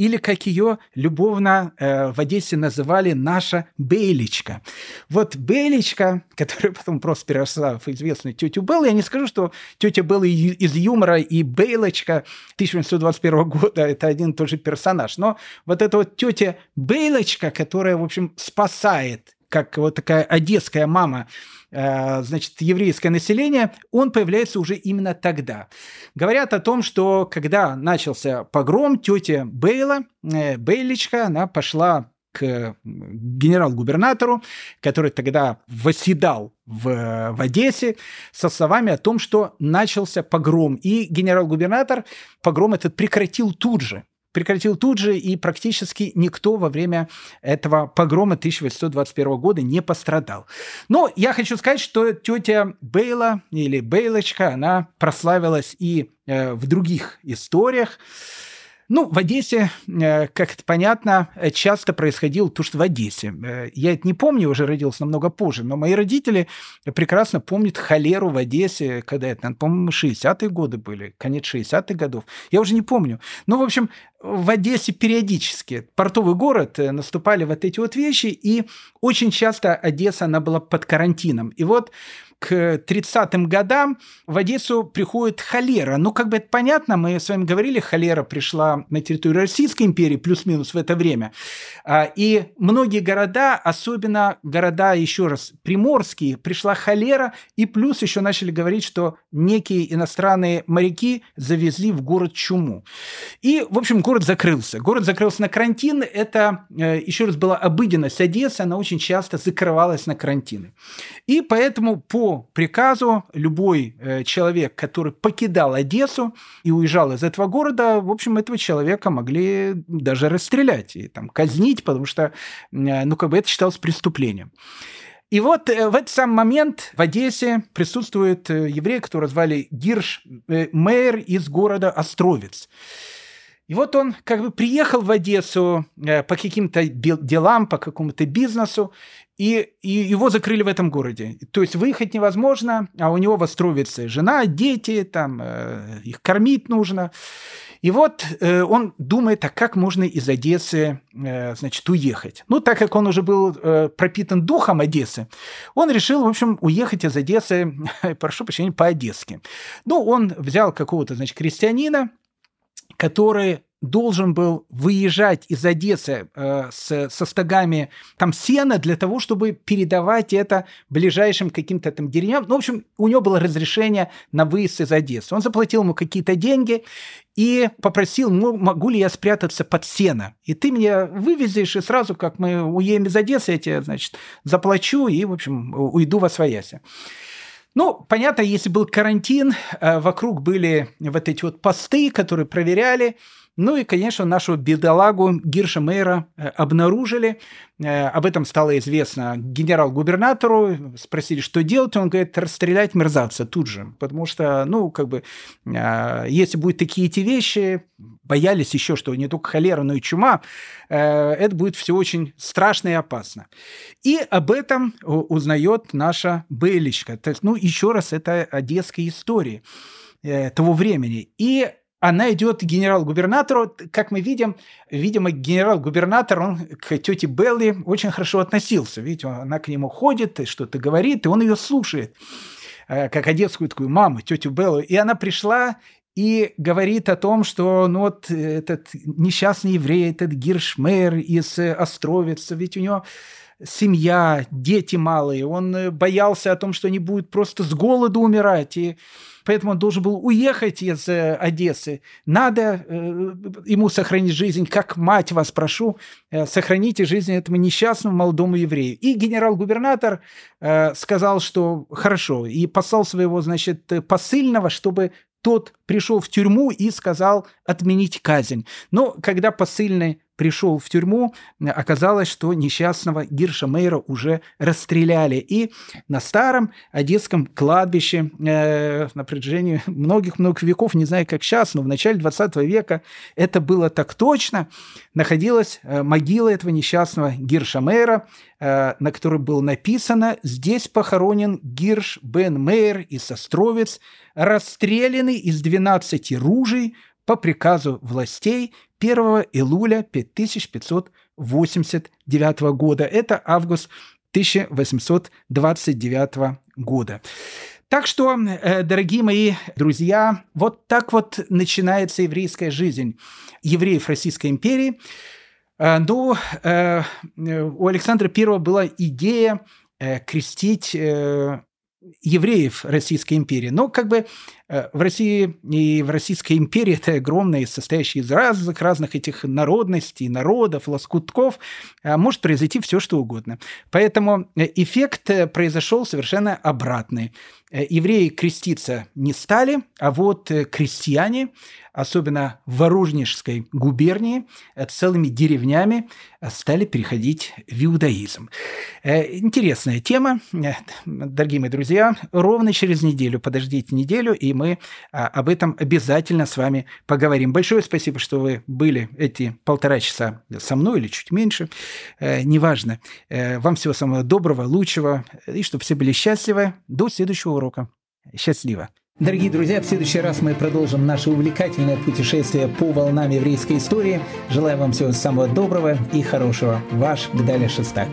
S1: или, как ее любовно э, в Одессе называли, наша Бейличка. Вот Бейличка, <laughs> которая потом просто переросла в известную тетю Беллу, я не скажу, что тетя Белла из юмора и Бейлочка 1921 года – это один и тот же персонаж, но вот эта вот тетя Бейлочка, которая, в общем, спасает, как вот такая одесская мама – Э, значит, еврейское население, он появляется уже именно тогда. Говорят о том, что когда начался погром, тетя Бейла, э, Бейличка, она пошла к генерал-губернатору, который тогда восседал в, в Одессе, со словами о том, что начался погром. И генерал-губернатор погром этот прекратил тут же. Прекратил тут же, и практически никто во время этого погрома 1821 года не пострадал. Но я хочу сказать, что тетя Бейла или Бейлочка, она прославилась и э, в других историях. Ну, в Одессе, э, как это понятно, часто происходило то, что в Одессе. Э, я это не помню, уже родился намного позже, но мои родители прекрасно помнят холеру в Одессе, когда это, по-моему, 60-е годы были, конец 60-х годов. Я уже не помню. Ну, в общем, в Одессе периодически, портовый город, э, наступали вот эти вот вещи, и очень часто Одесса, она была под карантином. И вот к 30-м годам в Одессу приходит холера. Ну, как бы это понятно, мы с вами говорили, холера пришла на территорию Российской империи плюс-минус в это время. А, и многие города, особенно города, еще раз, приморские, пришла холера, и плюс еще начали говорить, что некие иностранные моряки завезли в город чуму. И, в общем, город закрылся. Город закрылся на карантин. Это, э, еще раз, была обыденность Одессы, она очень часто закрывалась на карантины. И поэтому по приказу любой э, человек, который покидал Одессу и уезжал из этого города, в общем, этого человека могли даже расстрелять и там казнить, потому что, э, ну, как бы это считалось преступлением. И вот э, в этот самый момент в Одессе присутствует еврей, которого звали Гирш Мейер из города Островец. И вот он как бы приехал в Одессу по каким-то делам, по какому-то бизнесу, и, и его закрыли в этом городе. То есть выехать невозможно, а у него в Островице жена, дети, там, э, их кормить нужно. И вот э, он думает, а как можно из Одессы, э, значит, уехать? Ну, так как он уже был э, пропитан духом Одессы, он решил, в общем, уехать из Одессы, <laughs> прошу прощения, по-одесски. Ну, он взял какого-то, значит, крестьянина, который должен был выезжать из Одессы э, с, со стогами там сена для того, чтобы передавать это ближайшим каким-то там деревням. Ну, в общем, у него было разрешение на выезд из Одессы. Он заплатил ему какие-то деньги и попросил, могу ли я спрятаться под сено. И ты меня вывезешь, и сразу, как мы уедем из Одессы, я тебе, значит, заплачу и, в общем, уйду во свояси. Ну, понятно, если был карантин, э, вокруг были вот эти вот посты, которые проверяли, ну и, конечно, нашу бедолагу Гирша Мейера э, обнаружили. Э, об этом стало известно генерал-губернатору. Спросили, что делать. Он говорит, расстрелять мерзавца тут же. Потому что, ну, как бы, э, если будут такие эти вещи, боялись еще, что не только холера, но и чума, это будет все очень страшно и опасно. И об этом узнает наша Бейличка. То есть, ну, еще раз, это одесская история того времени. И она идет генерал-губернатору. Как мы видим, видимо, генерал-губернатор, он к тете Белли очень хорошо относился. Видите, она к нему ходит, что-то говорит, и он ее слушает, э, как одесскую такую маму, тетю Беллу. И она пришла и говорит о том, что ну вот этот несчастный еврей, этот Гиршмейер из Островица, ведь у него семья, дети малые, он боялся о том, что они будут просто с голоду умирать, и поэтому он должен был уехать из э, Одессы. Надо э, ему сохранить жизнь, как мать вас прошу, э, сохраните жизнь этому несчастному молодому еврею. И генерал-губернатор сказал, что хорошо, и послал своего, значит, посыльного, чтобы тот пришел в тюрьму и сказал отменить казнь. Но когда посыльный пришел в тюрьму, оказалось, что несчастного Гирша Мейра уже расстреляли. И на старом одесском кладбище э, на протяжении многих-многих веков, не знаю, как сейчас, но в начале 20 века это было так точно, находилась э, могила этого несчастного Гирша Мейра, э, на которой было написано «Здесь похоронен Гирш Бен Мейер из Островец, расстрелянный из 12 ружей по приказу властей 1 июля 5589 года. Это август 1829 года. Так что, э, дорогие мои друзья, вот так вот начинается еврейская жизнь евреев Российской империи. Э, ну, э, у Александра I была идея крестить евреев Российской империи. Но как бы в России и в Российской империи это огромное, состоящее из разных, разных этих народностей, народов, лоскутков, а может произойти все, что угодно. Поэтому э, эффект э, произошел совершенно обратный. евреи креститься не стали, а вот крестьяне особенно в Воронежской губернии, э, целыми деревнями э, стали переходить в иудаизм. Э, интересная тема, дорогие мои друзья. Ровно через неделю, подождите неделю, и мы об этом обязательно с вами поговорим. Большое спасибо, что вы были эти полтора часа со мной или чуть меньше. Неважно. Вам всего самого доброго, лучшего, и чтобы все были счастливы. До следующего урока. Счастливо. Дорогие друзья, в следующий раз мы продолжим наше увлекательное путешествие по волнам еврейской истории. Желаю вам всего самого доброго и хорошего. Ваш Гдаля Шестак.